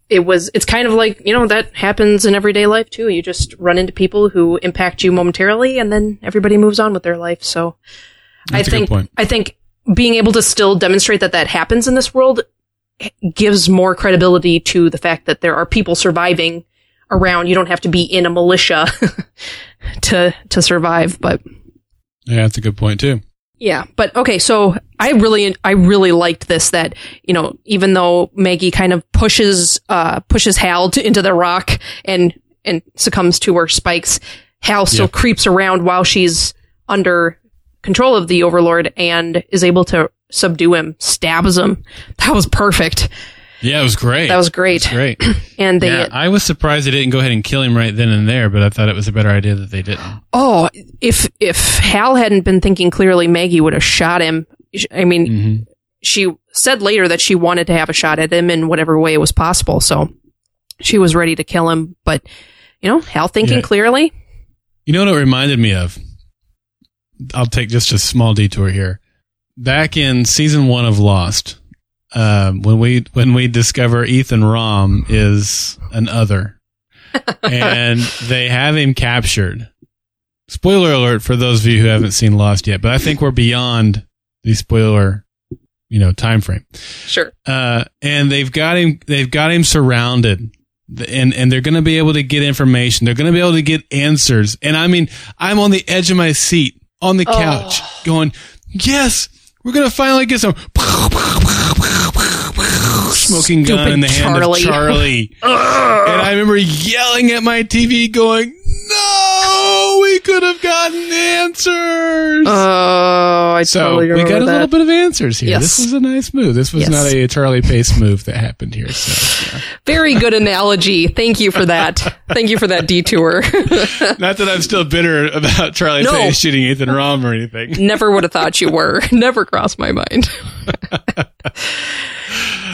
it was, it's kind of like, you know, that happens in everyday life too. You just run into people who impact you momentarily and then everybody moves on with their life. So That's I think. I think being able to still demonstrate that that happens in this world eh, gives more credibility to the fact that there are people surviving around. You don't have to be in a militia to, to survive, but Yeah, that's a good point too. yeah, but okay, so I really I really liked this that, you know, even though Maggie kind of pushes uh pushes Hal to, into the rock and and succumbs to her spikes, Hal still Yeah. creeps around while she's under control of the overlord and is able to subdue him, stabs him. That was perfect. Yeah, it was great. That was great. great. And they yeah, I was surprised they didn't go ahead and kill him right then and there, but I thought it was a better idea that they didn't. Oh, if if Hal hadn't been thinking clearly, Maggie would have shot him. I mean, hmm she said later that she wanted to have a shot at him in whatever way it was possible. So she was ready to kill him. But, you know, Hal thinking Yeah. clearly. You know what it reminded me of? I'll take just a small detour here. Back in season one of Lost, um, when we when we discover Ethan Rom is an other, and they have him captured. Spoiler alert for those of you who haven't seen Lost yet, but I think we're beyond the spoiler, you know, time frame. Sure. uh, and they've got him. They've got him surrounded, and and they're going to be able to get information. They're going to be able to get answers. And I mean, I'm on the edge of my seat on the couch, going, "Yes, we're going to finally get some." Smoking gun in the hand Charlie. of Charlie, and I remember yelling at my TV, going, "No, we could have gotten answers." Oh, I So totally we got a that. little bit of answers here. Yes. This was a nice move. This was Yes. not a Charlie Pace move that happened here. So yeah. Very good analogy. Thank you for that. Thank you for that detour. not that I'm still bitter about Charlie No. Shooting Ethan Rom or anything. Never would have thought you were. Never crossed my mind.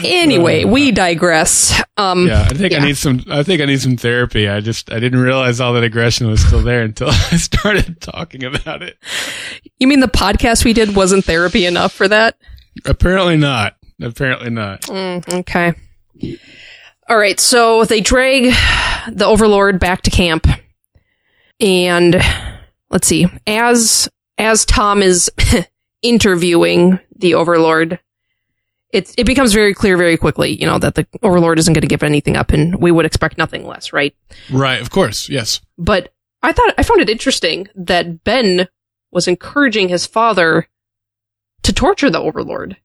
anyway, we digress. Um, Yeah, I think Yeah. I need some. I think I need some therapy. I just I didn't realize all that aggression was still there until I started talking about it. You mean the podcast we did wasn't therapy enough for that? Apparently not. Apparently not. Mm, okay. All right. So they drag the Overlord back to camp, and let's see. As as Tom is interviewing the Overlord, it it becomes very clear very quickly, you know, that the Overlord isn't going to give anything up, and we would expect nothing less, right? Right. Of course. Yes. But I thought I found it interesting that Ben was encouraging his father to torture the Overlord.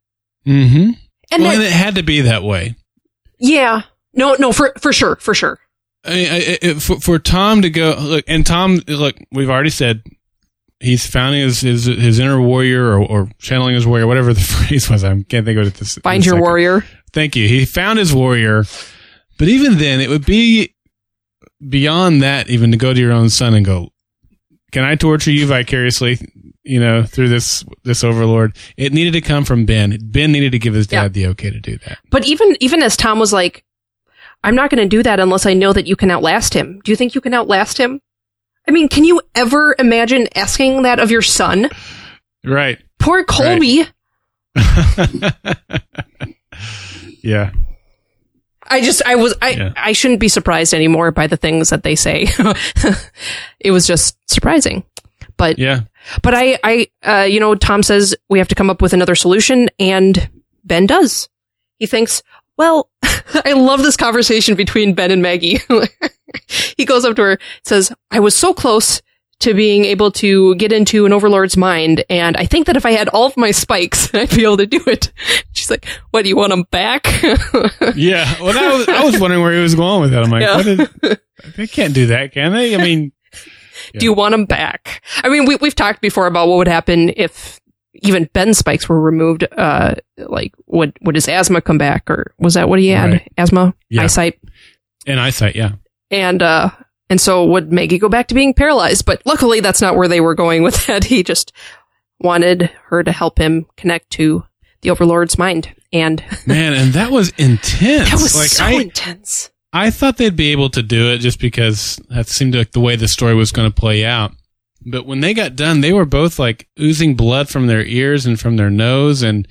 Mm-hmm. And well, that- and it had to be that way. yeah, no, no, for for sure, for sure. I mean, I- I- for, for Tom to go look, and Tom, look, we've already said he's finding his his, his inner warrior or, or channeling his warrior, whatever the phrase was. I can't think of it. This Find your second. warrior. Thank you. He found his warrior, but even then, it would be beyond that even to go to your own son and go, "Can I torture you vicariously?" You know, through this this overlord. It needed to come from Ben. Ben needed to give his dad the okay to do that. But even even as Tom was like, I'm not going to do that unless I know that you can outlast him. Do you think you can outlast him? I mean, can you ever imagine asking that of your son? Right. Poor Colby. yeah. I just, I was, I, Yeah. I shouldn't be surprised anymore by the things that they say. it was just surprising. But, Yeah. but I, I, uh, you know, Tom says we have to come up with another solution and Ben does. He thinks, well, I love this conversation between Ben and Maggie. he goes up to her, says, I was so close to being able to get into an overlord's mind, and I think that if I had all of my spikes, I'd be able to do it. She's like, what, do you want them back? Yeah. Well, that was, I was wondering where he was going with that. I'm like, Yeah. what did, they can't do that, can they? I mean, Do you want them back? I mean, we, we've talked before about what would happen if even Ben's spikes were removed. Uh, like, would would his asthma come back, or was that what he had? Right. Asthma, Yeah. eyesight, and eyesight, yeah. and uh, and so would Maggie go back to being paralyzed? But luckily, that's not where they were going with that. He just wanted her to help him connect to the Overlord's mind, and Man, and that was intense. that was like so I, intense. I thought they'd be able to do it just because that seemed like the way the story was going to play out. But when they got done, they were both like oozing blood from their ears and from their nose, and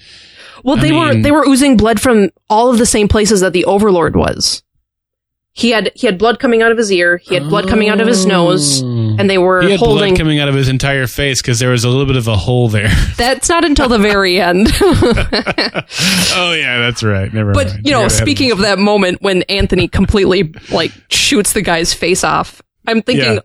Well, I they were they were oozing blood from all of the same places that the Overlord was. He had he had blood coming out of his ear. He had blood coming out of his nose, Oh. and they were he had holding. blood coming out of his entire face because there was a little bit of a hole there. That's not until the very end. oh yeah, that's right. Never but mind. you know, speaking of that moment when Anthony completely like shoots the guy's face off, I'm thinking, Yeah.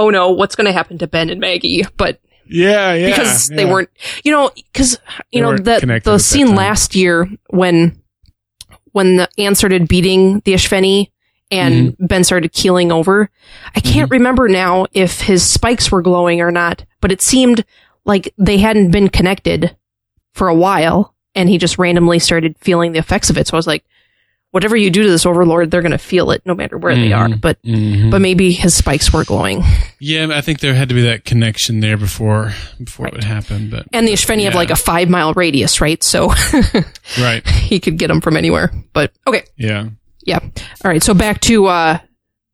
Oh no, what's going to happen to Ben and Maggie? But yeah, yeah, because they weren't, you know, because you They know the the at that scene last year when when the Anne started beating the Espheni and Mm-hmm. Ben started keeling over. I can't remember now if his spikes were glowing or not, but it seemed like they hadn't been connected for a while, and he just randomly started feeling the effects of it. So I was like, whatever you do to this overlord, they're going to feel it no matter where they are. But Mhm. but maybe his spikes were glowing. Yeah, I think there had to be that connection there before before it Right. would happen. But And the Espheni have like a five mile radius, right? So right, he could get them from anywhere. But okay, yeah, yeah. All right. So back to uh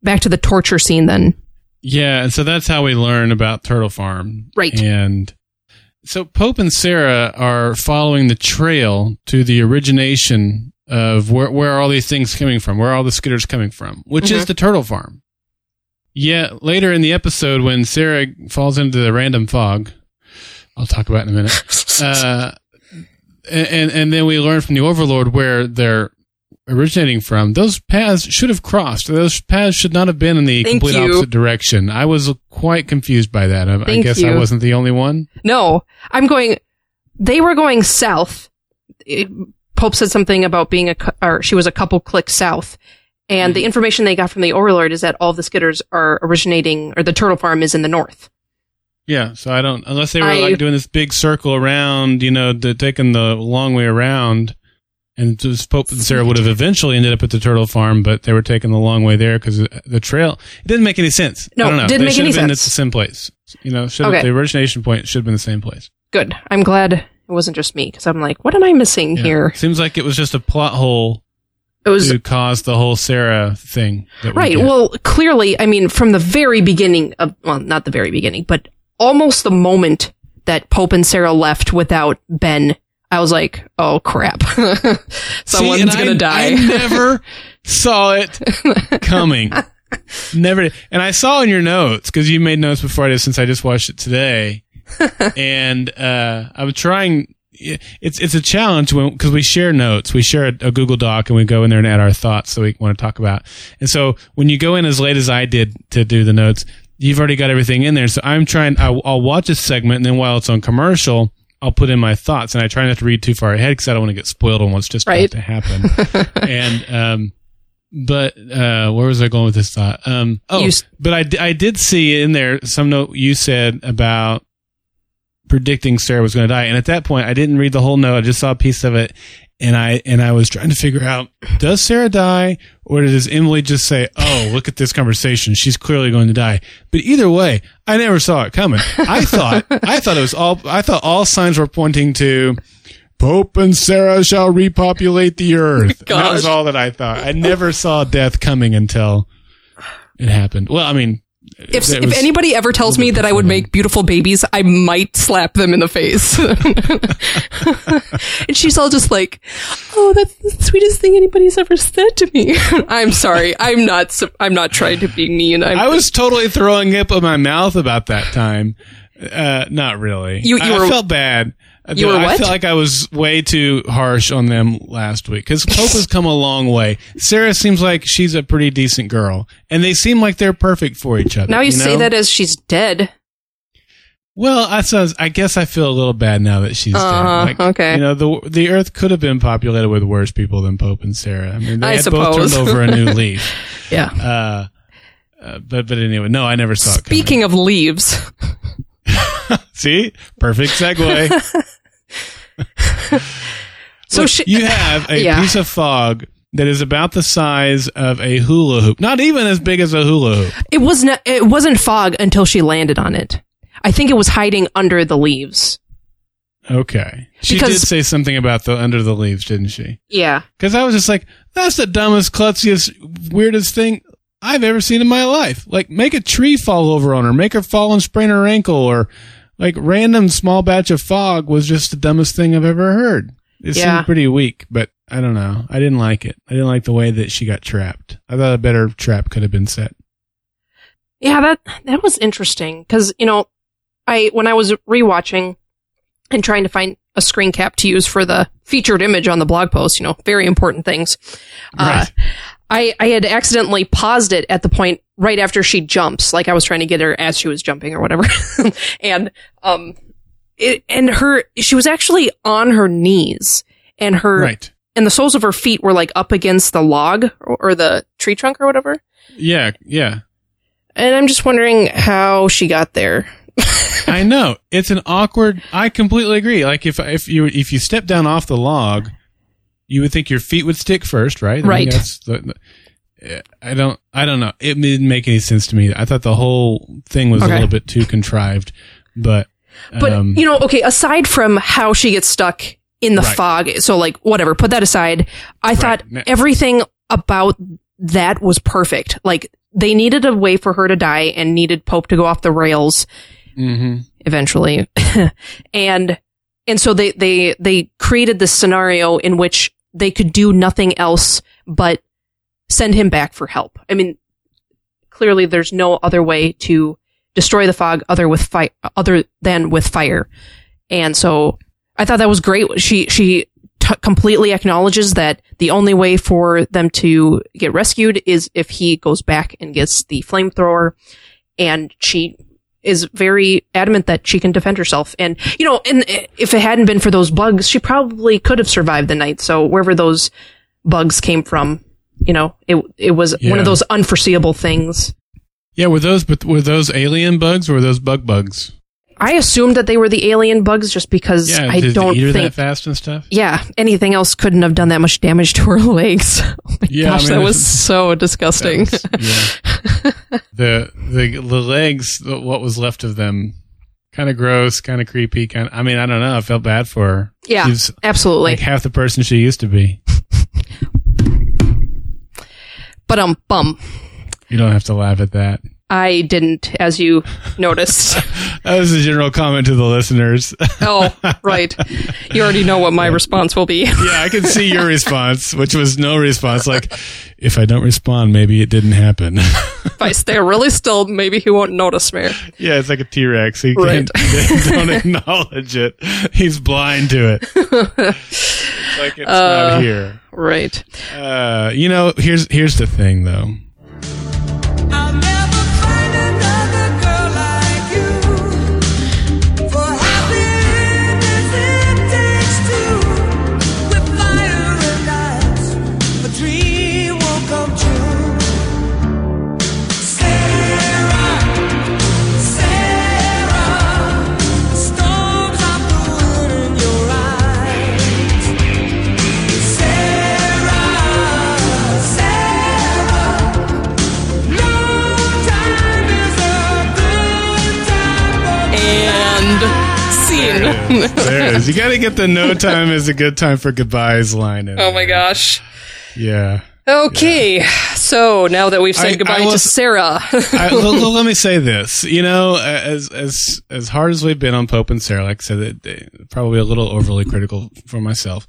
back to the torture scene then. yeah, and so that's how we learn about Turtle Farm, Right. And so Pope and Sarah are following the trail to the origination of where where are all these things coming from, where are all the skitters coming from, which is Mhm. the Turtle Farm. Yeah, later in the episode when Sarah falls into the random fog, I'll talk about it in a minute. uh, and and then we learn from the Overlord where they're originating from. Those paths should have crossed. Those paths should not have been in the Thank complete you. opposite direction. I was quite confused by that. I, I guess I wasn't the only one. No, I'm going. They were going south. It- Pope said something about being a, or she was a couple clicks south. And the mm-hmm. information they got from the Overlord is that all the Skitters are originating, or the Turtle Farm is in the north. Yeah, so I don't unless they were I- like doing this big circle around, you know, the, taking the long way around. And just Pope and Sarah would have eventually ended up at the turtle farm, but they were taking the long way there because the trail it didn't make any sense. No, I don't know. didn't they make should any have been sense. at the same place. You know, should Okay. the origination point should have been the same place. Good. I'm glad it wasn't just me because I'm like, what am I missing Yeah. here? Seems like it was just a plot hole It was to cause the whole Sarah thing. That we right. Well, clearly, I mean, from the very beginning of, well, not the very beginning, but almost the moment that Pope and Sarah left without Ben, I was like, oh crap. Someone's See, gonna I, die. I never saw it coming. Never. And I saw in your notes because you made notes before I did since I just watched it today. and uh, I was trying. It's it's a challenge because we share notes. We share a, a Google Doc and we go in there and add our thoughts that we want to talk about. And so when you go in as late as I did to do the notes, you've already got everything in there. So I'm trying. I'll, I'll watch a segment and then while it's on commercial, I'll put in my thoughts, and I try not to read too far ahead because I don't want to get spoiled on what's just Right. about to happen. and um, but uh, where was I going with this thought? Um, oh, You s- I, I, I did see in there some note you said about predicting Sarah was going to die, and at that point I didn't read the whole note. I just saw a piece of it, and I and I was trying to figure out does Sarah die or does Emily just say, "Oh, look at this conversation. She's clearly going to die." But either way, I never saw it coming. I thought I thought it was all I thought all signs were pointing to Pope and Sarah shall repopulate the earth. That was all that I thought. I never saw death coming until it happened. Well, I mean, If, if was- anybody ever tells me that I would make beautiful babies, I might slap them in the face. and she's all just like, "Oh, that's the sweetest thing anybody's ever said to me." I'm sorry. I'm not. I'm not trying to be mean. I'm, I was totally throwing up in my mouth about that time. Uh, not really. You- you I, I felt bad. You were I feel like I was way too harsh on them last week because Pope has come a long way. Sarah seems like she's a pretty decent girl, and they seem like they're perfect for each other. now you, say know? that as she's dead. Well, I suppose I guess I feel a little bad now that she's Uh-huh, dead. Like, okay. You know, the the Earth could have been populated with worse people than Pope and Sarah. I mean, they I had both turned over a new leaf. Yeah. Uh, uh, but but anyway, no, I never saw it. Speaking of leaves, See, perfect segue. so Look, she, you have a Yeah. piece of fog that is about the size of a hula hoop, not even as big as a hula hoop. it was not. It wasn't fog until she landed on it. I think it was hiding under the leaves. Okay, she Because- did say something about the under the leaves, didn't she? Yeah. Because I was just like, that's the dumbest, klutziest, weirdest thing I've ever seen in my life. Like, make a tree fall over on her, make her fall and sprain her ankle, or like random small batch of fog was just the dumbest thing I've ever heard. It Yeah. seemed pretty weak, but I don't know. I didn't like it. I didn't like the way that she got trapped. I thought a better trap could have been set. Yeah, that that was interesting because you know, I when I was rewatching and trying to find a screen cap to use for the featured image on the blog post, you know, very important things. Uh, Right. I I had accidentally paused it at the point right after she jumps, like I was trying to get her as she was jumping or whatever, and um, it and her she was actually on her knees and her Right. and the soles of her feet were like up against the log or, or the tree trunk or whatever. Yeah. Yeah. And I'm just wondering how she got there. I know it's an awkward. I completely agree. Like if if you if you step down off the log, you would think your feet would stick first, right? I Right. the- I don't. I don't know. It didn't make any sense to me. I thought the whole thing was a little bit too contrived. But But um, you know, okay, aside from how she gets stuck in the Right. fog, so like whatever, put that aside. I thought Ne- everything about that was perfect. Like they needed a way for her to die and needed Pope to go off the rails mhm. eventually. and and so they they they created this scenario in which they could do nothing else but send him back for help. I mean, clearly there's no other way to destroy the fog other with fi- other than with fire. And so I thought that was great. She she t- completely acknowledges that the only way for them to get rescued is if he goes back and gets the flamethrower and she is very adamant that she can defend herself. And, you know, and if it hadn't been for those bugs, she probably could have survived the night. So wherever those bugs came from, you know, it, it was one of those unforeseeable things. yeah, were those but were those alien bugs or were those bug bugs? I assumed that they were the alien bugs just because Yeah, I don't eat her that think, fast and stuff? yeah, anything else couldn't have done that much damage to her legs. Oh my Yeah, I gosh, mean, that was so disgusting. Was- yeah. the the the legs, what was left of them, kind of gross, kind of creepy. Kind. I mean, I don't know. I felt bad for her. yeah, She's absolutely. like half the person she used to be. but um, bum. You don't have to laugh at that. I didn't, as you noticed. That was a general comment to the listeners. oh, right. You already know what my response will be. yeah, I can see your response, which was no response. Like, if I don't respond, maybe it didn't happen. if I stay really still, maybe he won't notice me. yeah, it's like a T Rex. He Right. can't don't acknowledge it. He's blind to it. It's like it's Uh. not here. Right. Uh, you know, here's here's the thing though. there it is. You got to get the "No time is a good time for goodbyes" line in. Oh my there. gosh. Yeah. Okay, so now that we've said I- goodbye I to Sarah, I, l- l- let me say this. You know, as as as hard as we've been on Pope and Sarah, like I said, it- they- probably a little overly critical for myself.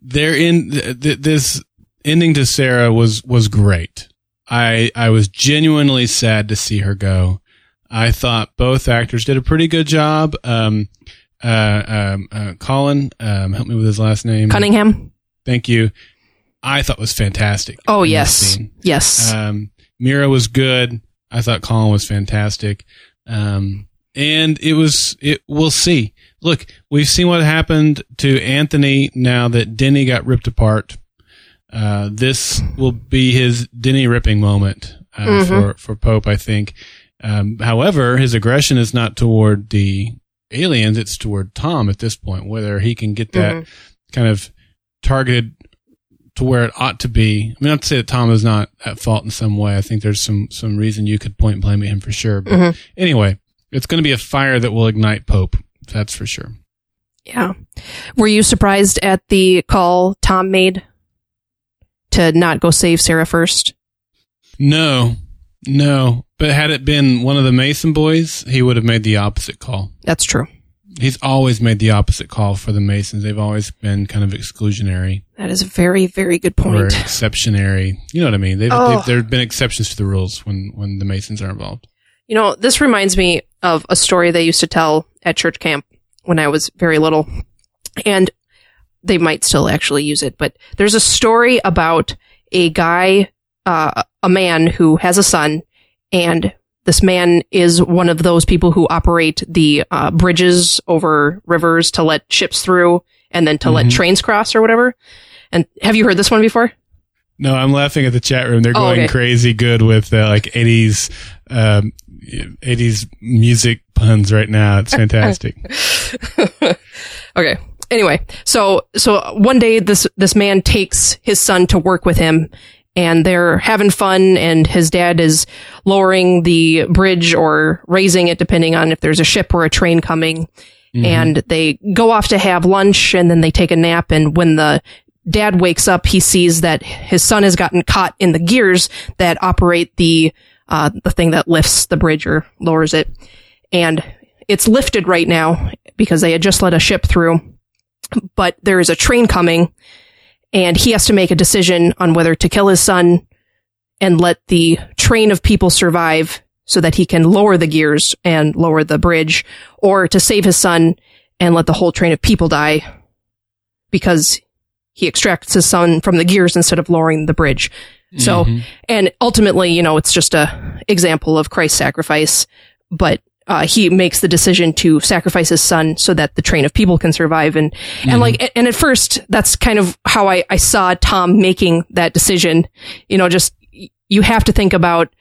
They're in th- th- this ending to Sarah was was great. I I was genuinely sad to see her go. I thought both actors did a pretty good job. Um, uh, um, uh, Colin, um, help me with his last name. Cunningham. Thank you. I thought was fantastic. Oh yes, yes. Um, Mira was good. I thought Colin was fantastic. Um, and it was, it, we'll see. Look, we've seen what happened to Anthony now that Denny got ripped apart. Uh, this will be his Denny ripping moment, uh, Mhm. for, for Pope, I think. Um, however, his aggression is not toward the aliens, it's toward Tom at this point, whether he can get that Mhm. kind of targeted to where it ought to be. I mean, not to say that Tom is not at fault in some way. I think there's some some reason you could point blame at him for sure. But Mhm. anyway, it's going to be a fire that will ignite Pope. That's for sure. Yeah. Were you surprised at the call Tom made to not go save Sarah first? No, no. But had it been one of the Mason boys, he would have made the opposite call. That's true. He's always made the opposite call for the Masons. They've always been kind of exclusionary That is a very, very good point. or exceptionary. You know what I mean? They've, Oh. they've, there have been exceptions to the rules when, when the Masons are involved. You know, this reminds me of a story they used to tell at church camp when I was very little. And they might still actually use it, but there's a story about a guy, uh, a man who has a son, and this man is one of those people who operate the uh, bridges over rivers to let ships through and then to let Mhm. trains cross or whatever. And have you heard this one before? No, I'm laughing at the chat room. They're Oh, going okay. crazy good with uh, like 80s, um, 80s music puns right now. It's fantastic. okay. Anyway, so so one day this this man takes his son to work with him and they're having fun and his dad is lowering the bridge or raising it depending on if there's a ship or a train coming. Mhm. and they go off to have lunch and then they take a nap and when the dad wakes up he sees that his son has gotten caught in the gears that operate the uh, the thing that lifts the bridge or lowers it. And it's lifted right now because they had just let a ship through. But there is a train coming and he has to make a decision on whether to kill his son and let the train of people survive so that he can lower the gears and lower the bridge or to save his son and let the whole train of people die because he extracts his son from the gears instead of lowering the bridge. So, Mhm. and ultimately, you know, it's just a example of Christ's sacrifice, but uh, he makes the decision to sacrifice his son so that the train of people can survive. And, and like, and at first, that's kind of how I, I saw Tom making that decision. You know, just, you have to think about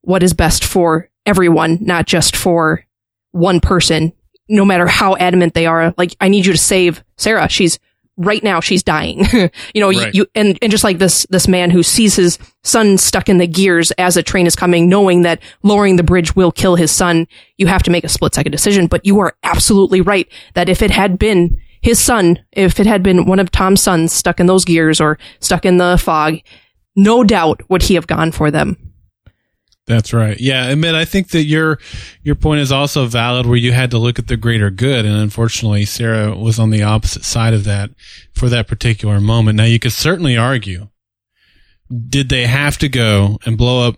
what is best for everyone, not just for one person, no matter how adamant they are. Like, I need you to save Sarah. She's right now, she's dying. you know, Right. you, you, and, and just like this, this man who sees his son stuck in the gears as a train is coming, knowing that lowering the bridge will kill his son, you have to make a split second decision. But you are absolutely right that if it had been his son, if it had been one of Tom's sons stuck in those gears or stuck in the fog, no doubt would he have gone for them. That's right. Yeah, admit I think that your your point is also valid where you had to look at the greater good and unfortunately Sarah was on the opposite side of that for that particular moment. Now you could certainly argue did they have to go and blow up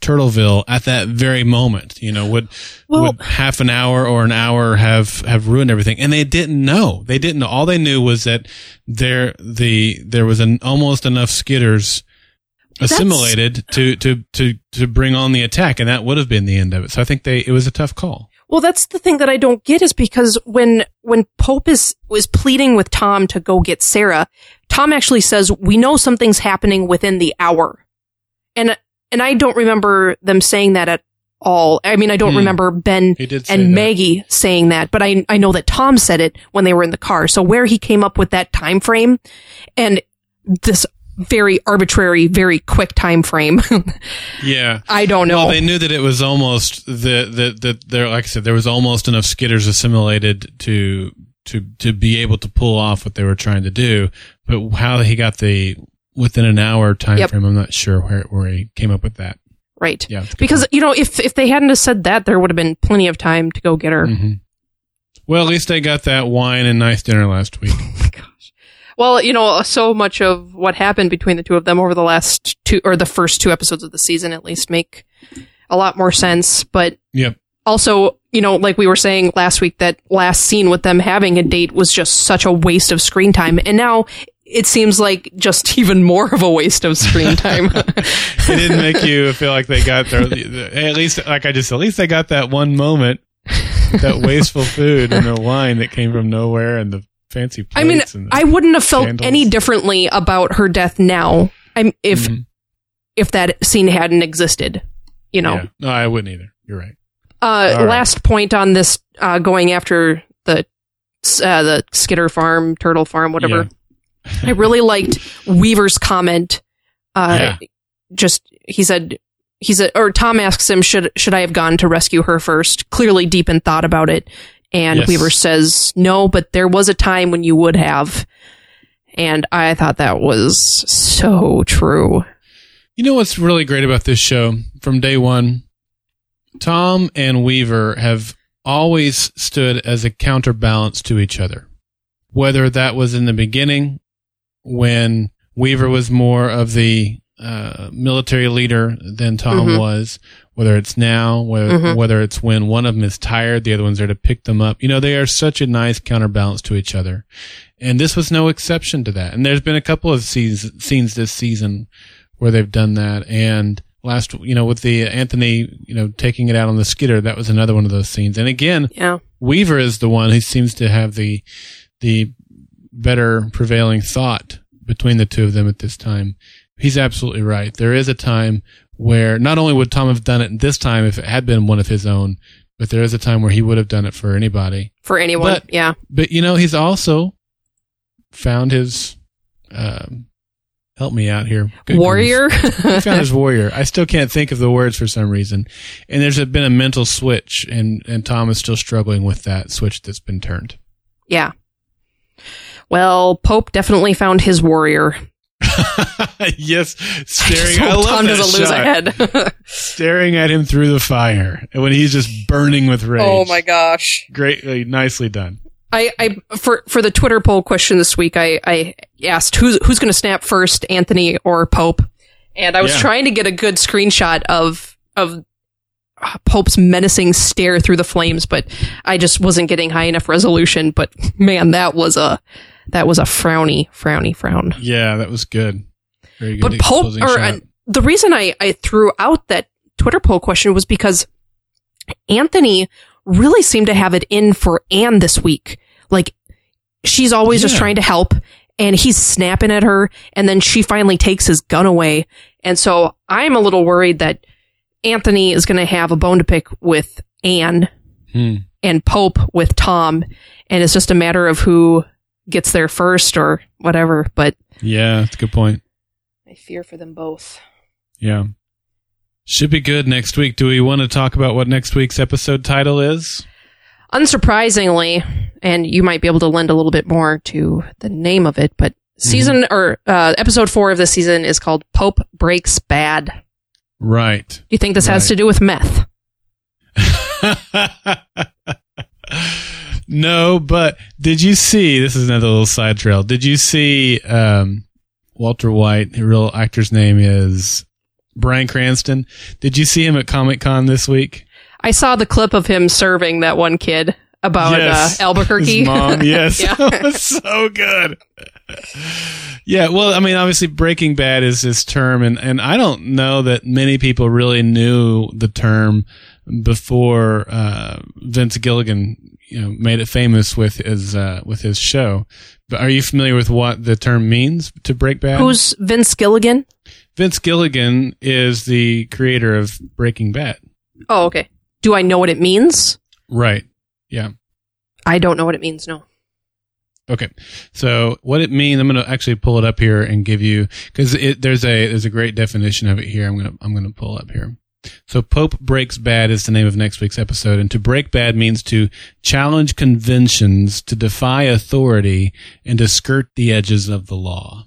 Turtleville at that very moment? You know, would Well- would half an hour or an hour have have ruined everything? And they didn't know. They didn't know. All they knew was that there the there was an almost enough skitters assimilated to to to to bring on the attack, and that would have been the end of it. So I think they it was a tough call. Well, that's the thing that I don't get is because when when Pope is was pleading with Tom to go get Sarah, Tom actually says, "We know something's happening within the hour," and and I don't remember them saying that at all. I mean, I don't Hmm. remember Ben and that. Maggie saying that, but I I know that Tom said it when they were in the car. So where he came up with that time frame and this very arbitrary, very quick time frame, Yeah. I don't know. Well, they knew that it was almost the the the there. Like I said, there was almost enough skitters assimilated to to to be able to pull off what they were trying to do. But how he got the within an hour time Yep. frame, I'm not sure where where he came up with that. Right. Yeah, it's a good Because you know, if if they hadn't have said that, there would have been plenty of time to go get her. hmm Well, at least I got that wine and nice dinner last week. Oh my gosh. Well, you know, so much of what happened between the two of them over the last two or the first two episodes of the season at least make a lot more sense. But Yep. also, you know, like we were saying last week, that last scene with them having a date was just such a waste of screen time. And now it seems like just even more of a waste of screen time. it didn't make you feel like they got their at least like I just at least they got that one moment that wasteful food and the wine that came from nowhere and the fancy plates I mean, and I wouldn't have felt candles. any differently about her death now. I'm, if Mhm. if that scene hadn't existed, you know. Yeah. no I wouldn't either you're right Uh, All right. last point on this, uh, going after the uh, the Skitter farm, turtle farm, whatever. I really liked Weaver's comment. Uh, Yeah. just he said he said, or Tom asks him, should should I have gone to rescue her first? Clearly deep in thought about it, and Yes. Weaver says, no, but there was a time when you would have. And I thought that was so true. You know what's really great about this show from day one? Tom and Weaver have always stood as a counterbalance to each other. Whether that was in the beginning when Weaver was more of the uh, military leader than Tom Mhm. was, whether it's now, whether, Mhm. whether it's when one of them is tired, the other one's there to pick them up. You know, they are such a nice counterbalance to each other. And this was no exception to that. And there's been a couple of scenes, scenes this season where they've done that. And last, you know, with the Anthony, you know, taking it out on the skitter, that was another one of those scenes. And again, Yeah. Weaver is the one who seems to have the, the better prevailing thought between the two of them at this time. He's absolutely right. There is a time where not only would Tom have done it this time if it had been one of his own, but there is a time where he would have done it for anybody. For anyone. But- yeah. But you know, he's also found his, um, help me out here. Good. Warrior. he found his warrior. I still can't think of the words for some reason. And there's been a mental switch and, and Tom is still struggling with that switch that's been turned. yeah. Well, Pope definitely found his warrior. yes, staring. So I love Tom that doesn't lose a shot. head. Staring at him through the fire, and when he's just burning with rage. oh my gosh. Greatly, nicely done. I, I for for the Twitter poll question this week, I, I asked who's who's going to snap first, Anthony or Pope, and I was Yeah. trying to get a good screenshot of of uh, Pope's menacing stare through the flames, but I just wasn't getting high enough resolution. But man, that was a that was a frowny, frowny frown. Yeah, that was good. Very good. But Pope, or uh, the reason I, I threw out that Twitter poll question was because Anthony really seemed to have it in for Anne this week. Like, she's always just trying to help, and he's snapping at her, and then she finally takes his gun away. And so I'm a little worried that Anthony is going to have a bone to pick with Anne Hmm. and Pope with Tom, and it's just a matter of who gets there first or whatever. But Yeah, that's a good point. I fear for them both. Yeah. Should be good next week. Do we want to talk about what next week's episode title is? unsurprisingly, and you might be able to lend a little bit more to the name of it, but season or uh, episode four of this season is called Pope Breaks Bad. Right. Do Right. you think this has to do with meth? no, but did you see? This is another little side trail. Did you see um, Walter White? The real actor's name is Bryan Cranston. Did you see him at Comic Con this week? I saw the clip of him serving that one kid about Yes. uh, Albuquerque. His mom, yes, so good. Yeah, well, I mean, obviously, Breaking Bad is his term, and and I don't know that many people really knew the term before uh, Vince Gilligan, you know, made it famous with his uh, with his show. But are you familiar with what the term means to break bad? Who's Vince Gilligan? Vince Gilligan is the creator of Breaking Bad. Oh, okay. Do I know what it means? Right. Yeah. I don't know what it means. No. Okay. So what it means, I'm going to actually pull it up here and give you, cause there's a, there's a great definition of it here. I'm going to, I'm going to pull up here. So Pope Breaks Bad is the name of next week's episode, and to break bad means to challenge conventions, to defy authority, and to skirt the edges of the law.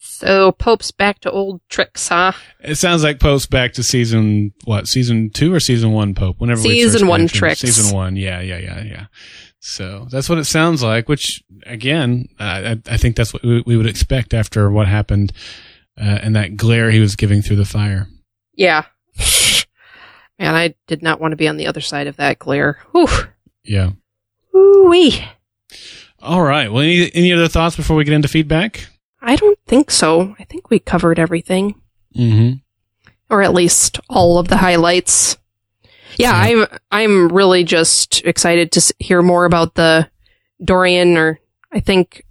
So Pope's back to old tricks, huh? It sounds like Pope's back to season what? Season two or season one? Pope. Whenever Season one mentioned- tricks. Season one. Yeah, yeah, yeah, yeah. So that's what it sounds like. Which again, I, I- I think that's what we, we would expect after what happened uh, and that glare he was giving through the fire. Yeah. Man, I did not want to be on the other side of that glare. Whew. Yeah. Ooh-wee. All right. Well, any any other thoughts before we get into feedback? I don't think so. I think we covered everything. Mm-hmm. or at least all of the highlights. Yeah, I'm I'm really just excited to hear more about the Dorian, or I think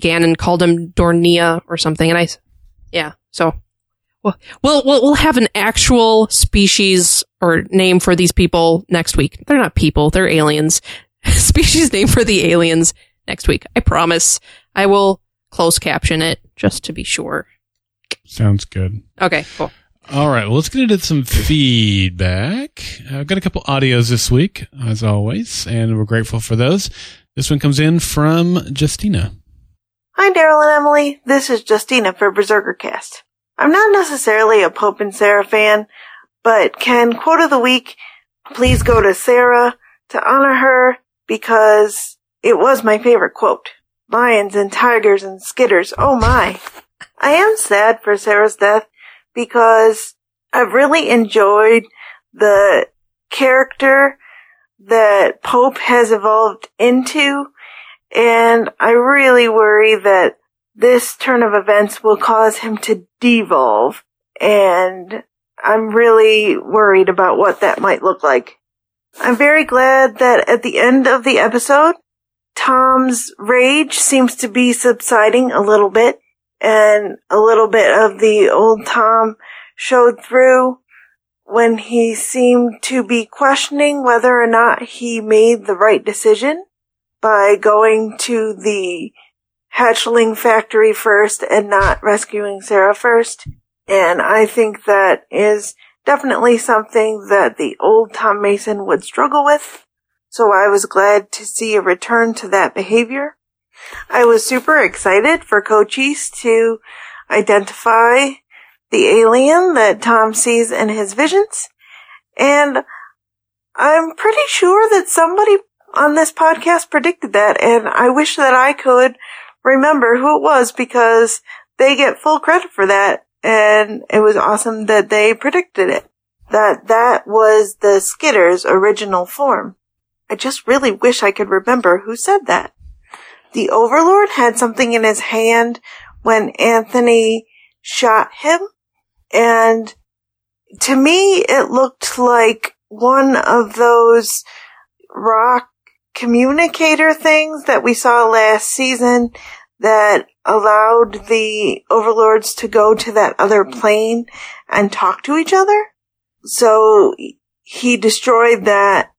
Gannon called him Dornia or something. And I yeah, so well, we'll we'll we'll have an actual species or name for these people next week. They're not people; they're aliens. species name for the aliens next week. I promise. I will close caption it just to be sure. Sounds good. Okay, cool. All right. Well, let's get into some feedback. I've got a couple audios this week, as always, and we're grateful for those. This one comes in from Justina. Hi, Daryl and Emily. This is Justina for Berserker Cast. I'm not necessarily a Pope and Sarah fan, but can quote of the week please go to Sarah to honor her because it was my favorite quote. Lions and tigers and skitters. Oh my. I am sad for Sarah's death because I've really enjoyed the character that Pope has evolved into and I really worry that this turn of events will cause him to devolve, and I'm really worried about what that might look like. I'm very glad that at the end of the episode, Tom's rage seems to be subsiding a little bit, and a little bit of the old Tom showed through when he seemed to be questioning whether or not he made the right decision by going to the hatchling factory first and not rescuing Sarah first. And I think that is definitely something that the old Tom Mason would struggle with. So I was glad to see a return to that behavior. I was super excited for Cochise to identify the alien that Tom sees in his visions. And I'm pretty sure that somebody on this podcast predicted that, and I wish that I could remember who it was because they get full credit for that, and it was awesome that they predicted it. That that was the Skitter's original form. I just really wish I could remember who said that. The Overlord had something in his hand when Anthony shot him, and to me it looked like one of those rock communicator things that we saw last season that allowed the overlords to go to that other plane and talk to each other. So he destroyed that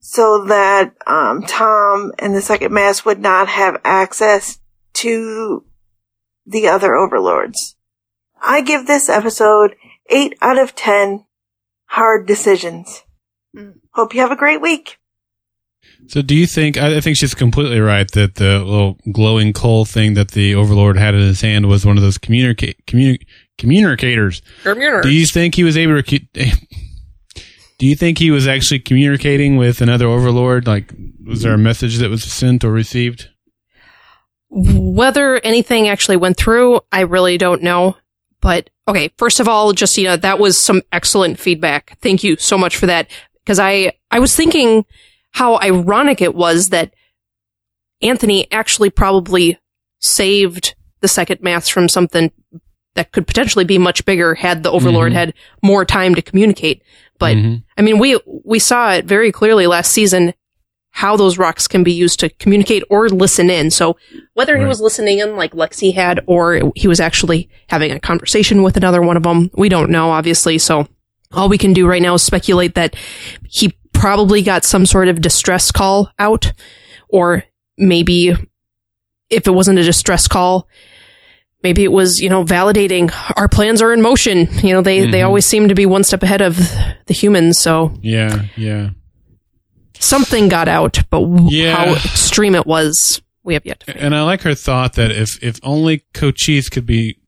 so that um, Tom and the second mass would not have access to the other overlords. I give this episode 8 out of 10 hard decisions. Mm. Hope you have a great week. So, do you think? I I think she's completely right that the little glowing coal thing that the Overlord had in his hand was one of those communicate communi- communicators. Do you think he was able to? Do you think he was actually communicating with another Overlord? Like, was there a message that was sent or received? Whether anything actually went through, I really don't know. But okay, first of all, Justina, that was some excellent feedback. Thank you so much for that. Because I, I was thinking how ironic it was that Anthony actually probably saved the second mass from something that could potentially be much bigger had the Overlord Mhm. had more time to communicate. But Mhm. I mean, we we saw it very clearly last season how those rocks can be used to communicate or listen in. So whether he was listening in like Lexi had, or he was actually having a conversation with another one of them, we don't know, obviously. So all we can do right now is speculate that he probably got some sort of distress call out, or maybe if it wasn't a distress call, maybe it was, you know, validating our plans are in motion. You know, they, they Mhm. always seem to be one step ahead of the humans. So Yeah, yeah. something got out, but Yeah. how extreme it was, we have yet to find. And I like her thought that if if only Cochise could be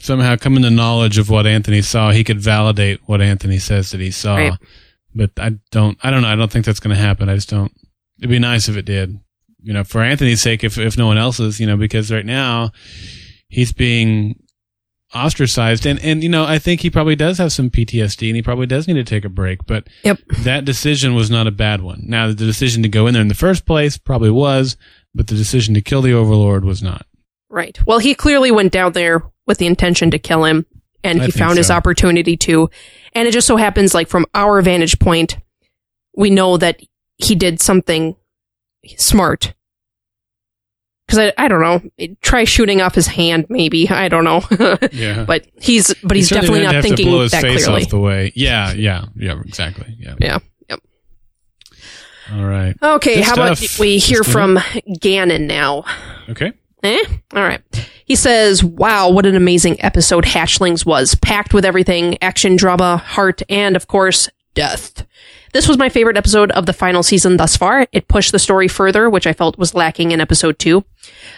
somehow come into knowledge of what Anthony saw, he could validate what Anthony says that he saw. Right. But I don't. I don't know. I don't think that's going to happen. I just don't. It'd be nice if it did. You know, for Anthony's sake, if if no one else's, you know, because right now he's being ostracized and and you know i think he probably does have some ptsd and he probably does need to take a break but Yep. that decision was not a bad one now the decision to go in there in the first place probably was but the decision to kill the overlord was not Right. Well, he clearly went down there with the intention to kill him, and I he found his opportunity to. And it just so happens, like from our vantage point, we know that he did something smart. Because I, I don't know, try shooting off his hand, maybe I don't know, yeah but he's but he's He definitely not thinking blow his that face clearly. off the way yeah yeah yeah exactly yeah Yeah. Yep. all right Okay. Good how about we hear from Gannon now? okay Eh? All right. He says, Wow, what an amazing episode Hatchlings was. Packed with everything action, drama, heart, and of course, death. This was my favorite episode of the final season thus far. It pushed the story further, which I felt was lacking in episode two.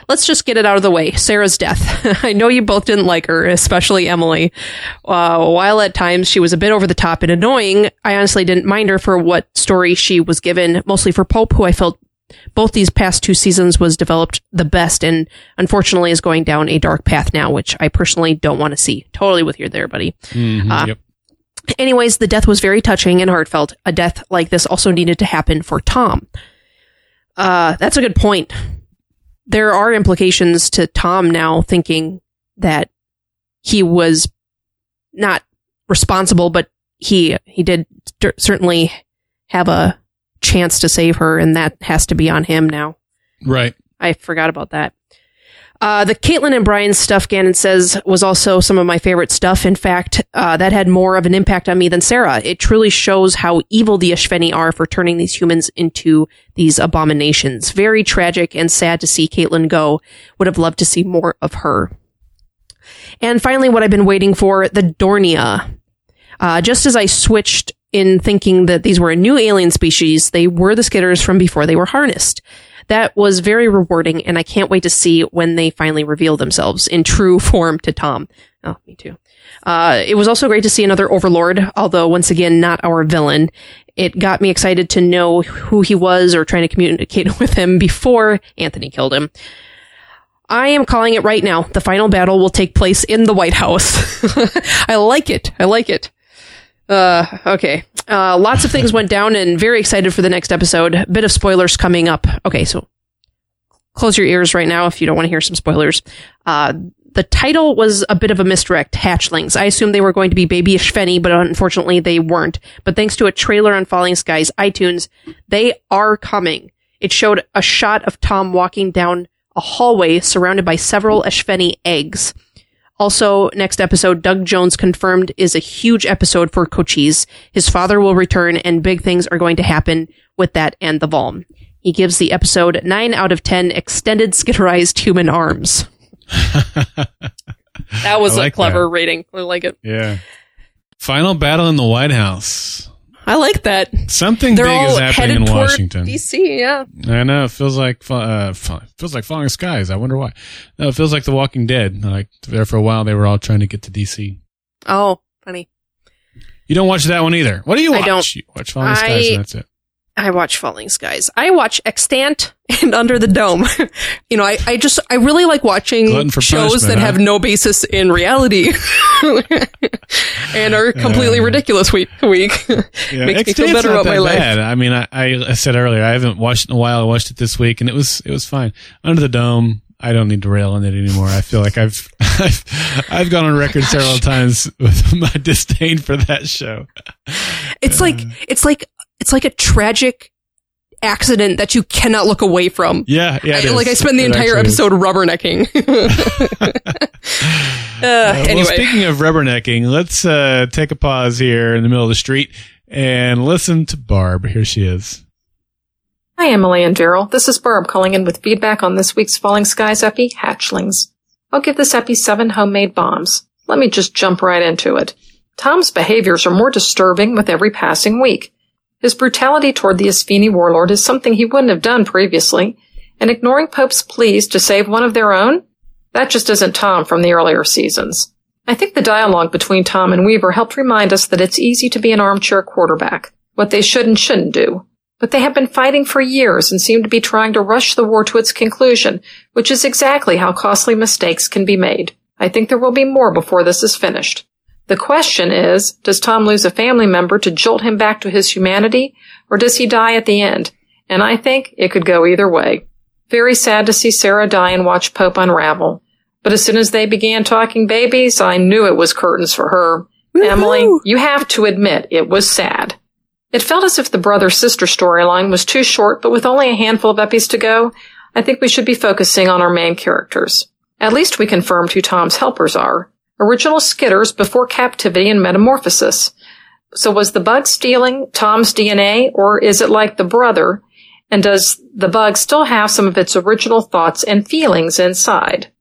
Let's just get it out of the way. Sarah's death. I know you both didn't like her, especially Emily. Uh, while at times she was a bit over the top and annoying, I honestly didn't mind her for what story she was given, mostly for Pope, who I felt both these past two seasons was developed the best and unfortunately is going down a dark path now, which I personally don't want to see. Totally with you there, buddy. Mhm, Uh, yep Anyways, the death was very touching and heartfelt. A death like this also needed to happen for Tom. Uh, that's a good point. There are implications to Tom now thinking that he was not responsible, but he he did cer- certainly have a chance to save her, and that has to be on him now. right I forgot about that. Uh, the Caitlin and Brian stuff, Gannon says, was also some of my favorite stuff. In fact, uh, that had more of an impact on me than Sarah. It truly shows how evil the Espheni are for turning these humans into these abominations. Very tragic and sad to see Caitlin go. Would have loved to see more of her. And finally, what I've been waiting for, the Dornia. Uh, just as I switched in thinking that these were a new alien species, they were the skitters from before they were harnessed that was very rewarding and I can't wait to see when they finally reveal themselves in true form to Tom. Oh, me too. Uh, it was also great to see another Overlord, although once again, not our villain. It got me excited to know who he was or trying to communicate with him before Anthony killed him. I am calling it right now. The final battle will take place in the White House. I like it. I like it. Uh, okay. Uh, lots of things went down and very excited for the next episode. Bit of spoilers coming up. Okay, so close your ears right now if you don't want to hear some spoilers. Uh, the title was a bit of a misdirect, Hatchlings. I assumed they were going to be Baby Espheni, but unfortunately they weren't. But thanks to a trailer on Falling Skies iTunes, they are coming. It showed a shot of Tom walking down a hallway surrounded by several Espheni eggs. Also, next episode, Doug Jones confirmed is a huge episode for Cochise. His father will return and big things are going to happen with that and the Volm. He gives the episode 9 out of 10 extended skitterized human arms. that was I a like clever that. rating. I like it. yeah final battle in the white house I like that. something They're big is happening in washington DC, yeah. I know. It feels like uh, feels like falling skies. I wonder why. No, it feels like The Walking Dead. Like there for a while, they were all trying to get to DC. Oh, funny. You don't watch that one either. What do you watch? I watch? don't. You watch Falling Skies, I- and that's it. I watch Falling Skies. I watch Extant and Under the Dome. you know, I, I just, I really like watching shows that huh? have no basis in reality and are completely Uh, ridiculous week week. Yeah, Makes me feel better about my life. bad. I mean, I, I, said earlier, I haven't watched in a while. I watched it this week, and it was it was fine. Under the Dome, I don't need to rail on it anymore. I feel like I've I've, I've gone on record several times with my disdain for that show. It's like, it's like, it's like a tragic accident that you cannot look away from. Yeah, yeah. I- like I is. spend the It entire actually is. episode rubbernecking. uh, Uh, anyway, Well, speaking of rubbernecking, let's uh, take a pause here in the middle of the street and listen to Barb. Here she is. Hi, Emily and Daryl. This is Barb calling in with feedback on this week's Falling Skies epi, Hatchlings. I'll give this epi seven homemade bombs. Let me just jump right into it. Tom's behaviors are more disturbing with every passing week. His brutality toward the Espheni warlord is something he wouldn't have done previously, and ignoring Pope's pleas to save one of their own? That just isn't Tom from the earlier seasons. I think the dialogue between Tom and Weaver helped remind us that it's easy to be an armchair quarterback, what they should and shouldn't do. But they have been fighting for years and seem to be trying to rush the war to its conclusion, which is exactly how costly mistakes can be made. I think there will be more before this is finished. The question is, does Tom lose a family member to jolt him back to his humanity, or does he die at the end? And I think it could go either way. Very sad to see Sarah die and watch Pope unravel. But as soon as they began talking babies, I knew it was curtains for her. Emily, you have to admit it was sad. It felt as if the brother-sister storyline was too short, but with only a handful of epis to go, I think we should be focusing on our main characters. At least we confirmed who Tom's helpers are. Original skitters before captivity and metamorphosis. So was the bug stealing Tom's DNA, or is it like the brother? And does the bug still have some of its original thoughts and feelings inside?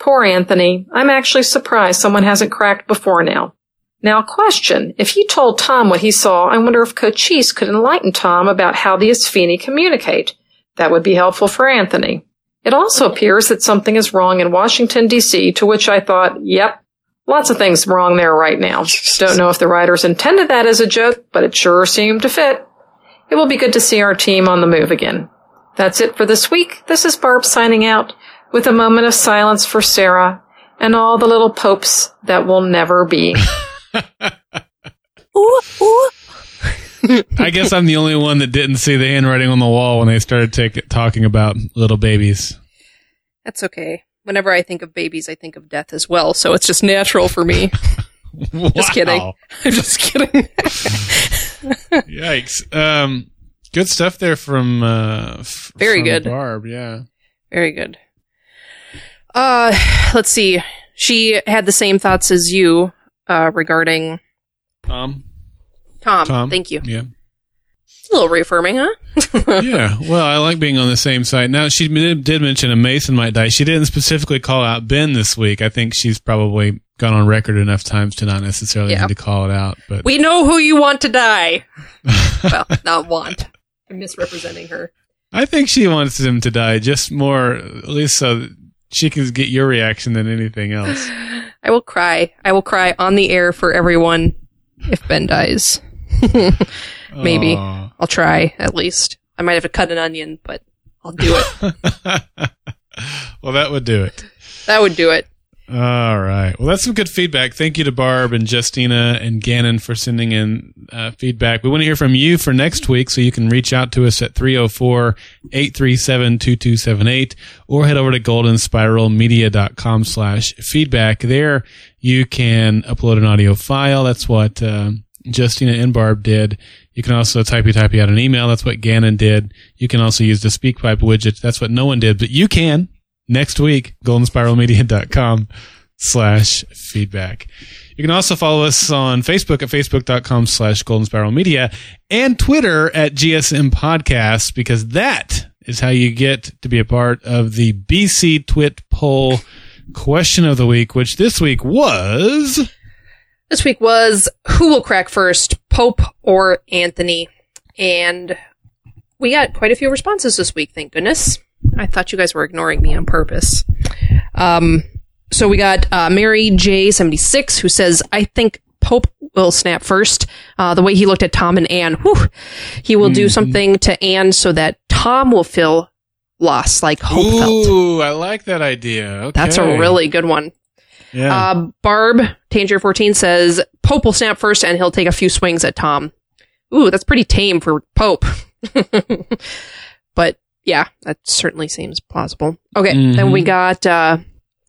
Poor Anthony. I'm actually surprised someone hasn't cracked before now. Now, question. If he told Tom what he saw, I wonder if Cochise could enlighten Tom about how the Espheni communicate. That would be helpful for Anthony. It also appears that something is wrong in Washington, D.C., to which I thought, yep, lots of things wrong there right now. Don't know if the writers intended that as a joke, but it sure seemed to fit. It will be good to see our team on the move again. That's it for this week. This is Barb signing out with a moment of silence for Sarah and all the little popes that will never be. Ooh, ooh. I guess I'm the only one that didn't see the handwriting on the wall when they started take, talking about little babies. That's okay. Whenever I think of babies, I think of death as well, so it's just natural for me. Just kidding. I'm just kidding. Yikes. Um, good stuff there from uh, f- Very from good. Barb. Yeah. Very good. Uh, let's see. She had the same thoughts as you uh, regarding Tom. Tom. Tom. Thank you. Yeah. A little reaffirming, huh? yeah. Well, I like being on the same side. Now, she did, did mention a Mason might die. She didn't specifically call out Ben this week. I think she's probably gone on record enough times to not necessarily Yeah. need to call it out. But We know who you want to die. well, not want. I'm misrepresenting her. I think she wants him to die just more, at least so she can get your reaction than anything else. I will cry. I will cry on the air for everyone if Ben dies. Maybe. I'll try, at least. I might have to cut an onion, but I'll do it. well, that would do it. that would do it. All right. Well, that's some good feedback. Thank you to Barb and Justina and Gannon for sending in uh, feedback. We want to hear from you for next week, so you can reach out to us at 304-837-2278 or head over to goldenspiralmedia.com slash feedback. There you can upload an audio file. That's what uh, Justina and Barb did. You can also typey typey out an email. That's what Gannon did. You can also use the SpeakPipe widget. That's what no one did, but you can next week, goldenspiralmedia.com slash feedback. You can also follow us on Facebook at facebook.com slash golden spiral media and Twitter at GSM podcasts because that is how you get to be a part of the BC Twit poll question of the week, which this week was This week was who will crack first, Pope or Anthony? And we got quite a few responses this week, thank goodness. I thought you guys were ignoring me on purpose. Um, so we got uh, Mary J76 who says, I think Pope will snap first. Uh, the way he looked at Tom and Anne, whew, he will do something to Anne so that Tom will feel lost, like Hope felt. Ooh, I like that idea. Okay. That's a really good one. Yeah. Uh, Barb, Tanger 14 says Pope will snap first and he'll take a few swings at Tom. Ooh, that's pretty tame for Pope. but yeah, that certainly seems plausible. Okay, then we got uh,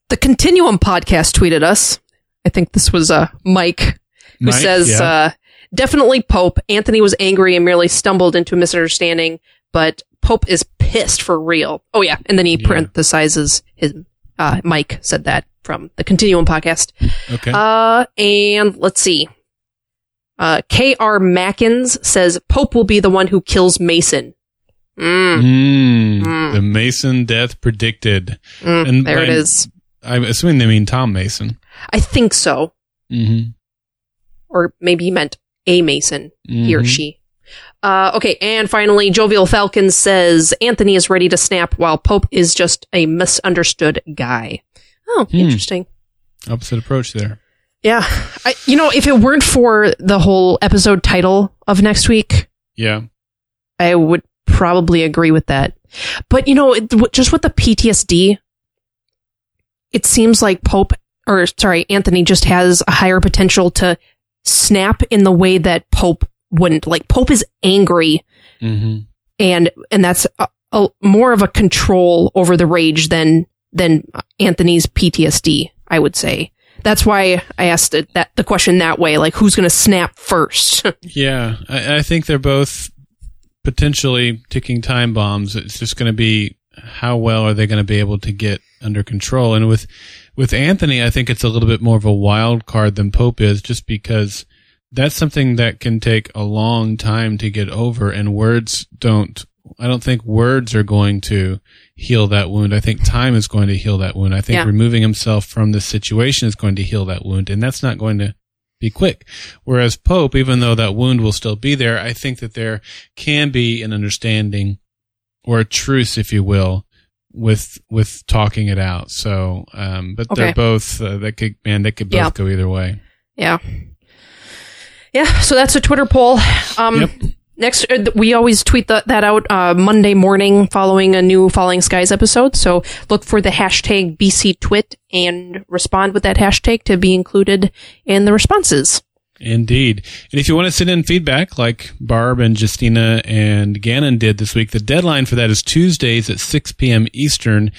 the Continuum podcast tweeted us. I think this was uh, Mike who Mike, says yeah. uh, definitely Pope. Anthony was angry and merely stumbled into a misunderstanding, but Pope is pissed for real. Oh yeah, and then he Yeah. parenthesizes his. Uh, Mike said that from the Continuum podcast. okay. Uh, and let's see. Uh, K.R. Mackins says Pope will be the one who kills Mason. Mm, Mm, Mm. The Mason death predicted. mm, And there it by- is. I'm assuming they mean Tom Mason. I think so. Mm-hmm. Or maybe he meant a Mason, he or Mhm. she. Uh, okay, and finally, Jovial Falcon says Anthony is ready to snap while Pope is just a misunderstood guy. Oh, Hmm. interesting. Opposite approach there. Yeah. I, you know, if it weren't for the whole episode title of next week, Yeah. I would probably agree with that. But you know, it, just with the PTSD, it seems like Pope, or sorry, Anthony just has a higher potential to snap in the way that Pope wouldn't. Like Pope is angry, Mm-hmm. and and that's a, a, more of a control over the rage than than Anthony's PTSD. I would say. That's why I asked it that the question that way, like who's going to snap first? Yeah, I, I think they're both potentially ticking time bombs. It's just going to be how well are they going to be able to get under control. And with with Anthony, I think it's a little bit more of a wild card than Pope is, just because that's something that can take a long time to get over, and words don't. I don't think words are going to heal that wound. I think time is going to heal that wound. I think Yeah. removing himself from the situation is going to heal that wound, and that's not going to be quick. Whereas Pope, even though that wound will still be there, I think that there can be an understanding or a truce, if you will, with with talking it out. So, um, but Okay. they're both uh, they could man they could both Yeah. go either way. Yeah. Yeah, so that's a Twitter poll. Um, Yep. Next, uh, we always tweet th- that out uh, Monday morning following a new Falling Skies episode. So look for the hashtag BCTwit and respond with that hashtag to be included in the responses. Indeed. And if you want to send in feedback like Barb and Justina and Gannon did this week, the deadline for that is Tuesdays at 6 p.m. Eastern.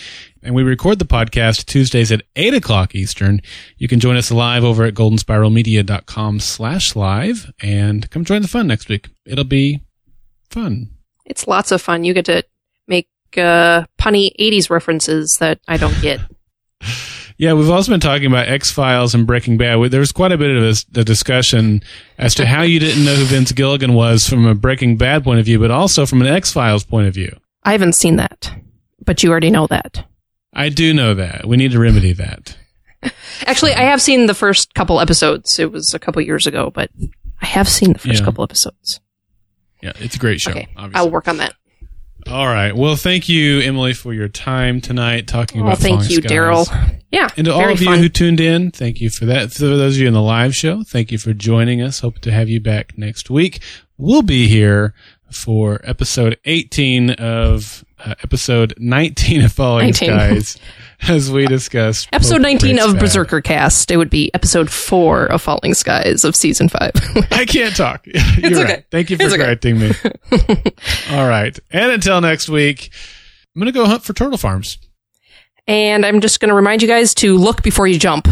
And we record the podcast Tuesdays at 8 o'clock Eastern. You can join us live over at goldenspiralmedia.com slash live and come join the fun next week. It'll be fun. It's lots of fun. You get to make uh, punny 80s references that I don't get. Yeah, we've also been talking about X Files and Breaking Bad. We- There was quite a bit of this, the discussion as to how you didn't know who Vince Gilligan was from a Breaking Bad point of view, but also from an X Files point of view. I haven't seen that, but you already know that. I do know that. We need to remedy that. Actually, I have seen the first couple episodes. It was a couple years ago, but I have seen the first Yeah. couple episodes. Yeah, it's a great show. Okay, obviously. I'll work on that. All right. Well, thank you, Emily, for your time tonight talking Oh, about. thank you. Daryl. Yeah, And to all of you fun. who tuned in, thank you for that. For those of you in the live show, thank you for joining us. Hope to have you back next week. We'll be here for episode 18 of uh, episode 19 of Falling 19. Skies as we discuss episode 19 of. Berserker Cast. It would be episode 4 of Falling Skies of season 5. I can't talk. You're okay. right. Thank you for It's okay. correcting me. all right. And until next week, I'm going to go hunt for turtle farms. and I'm just going to remind you guys to look before you jump.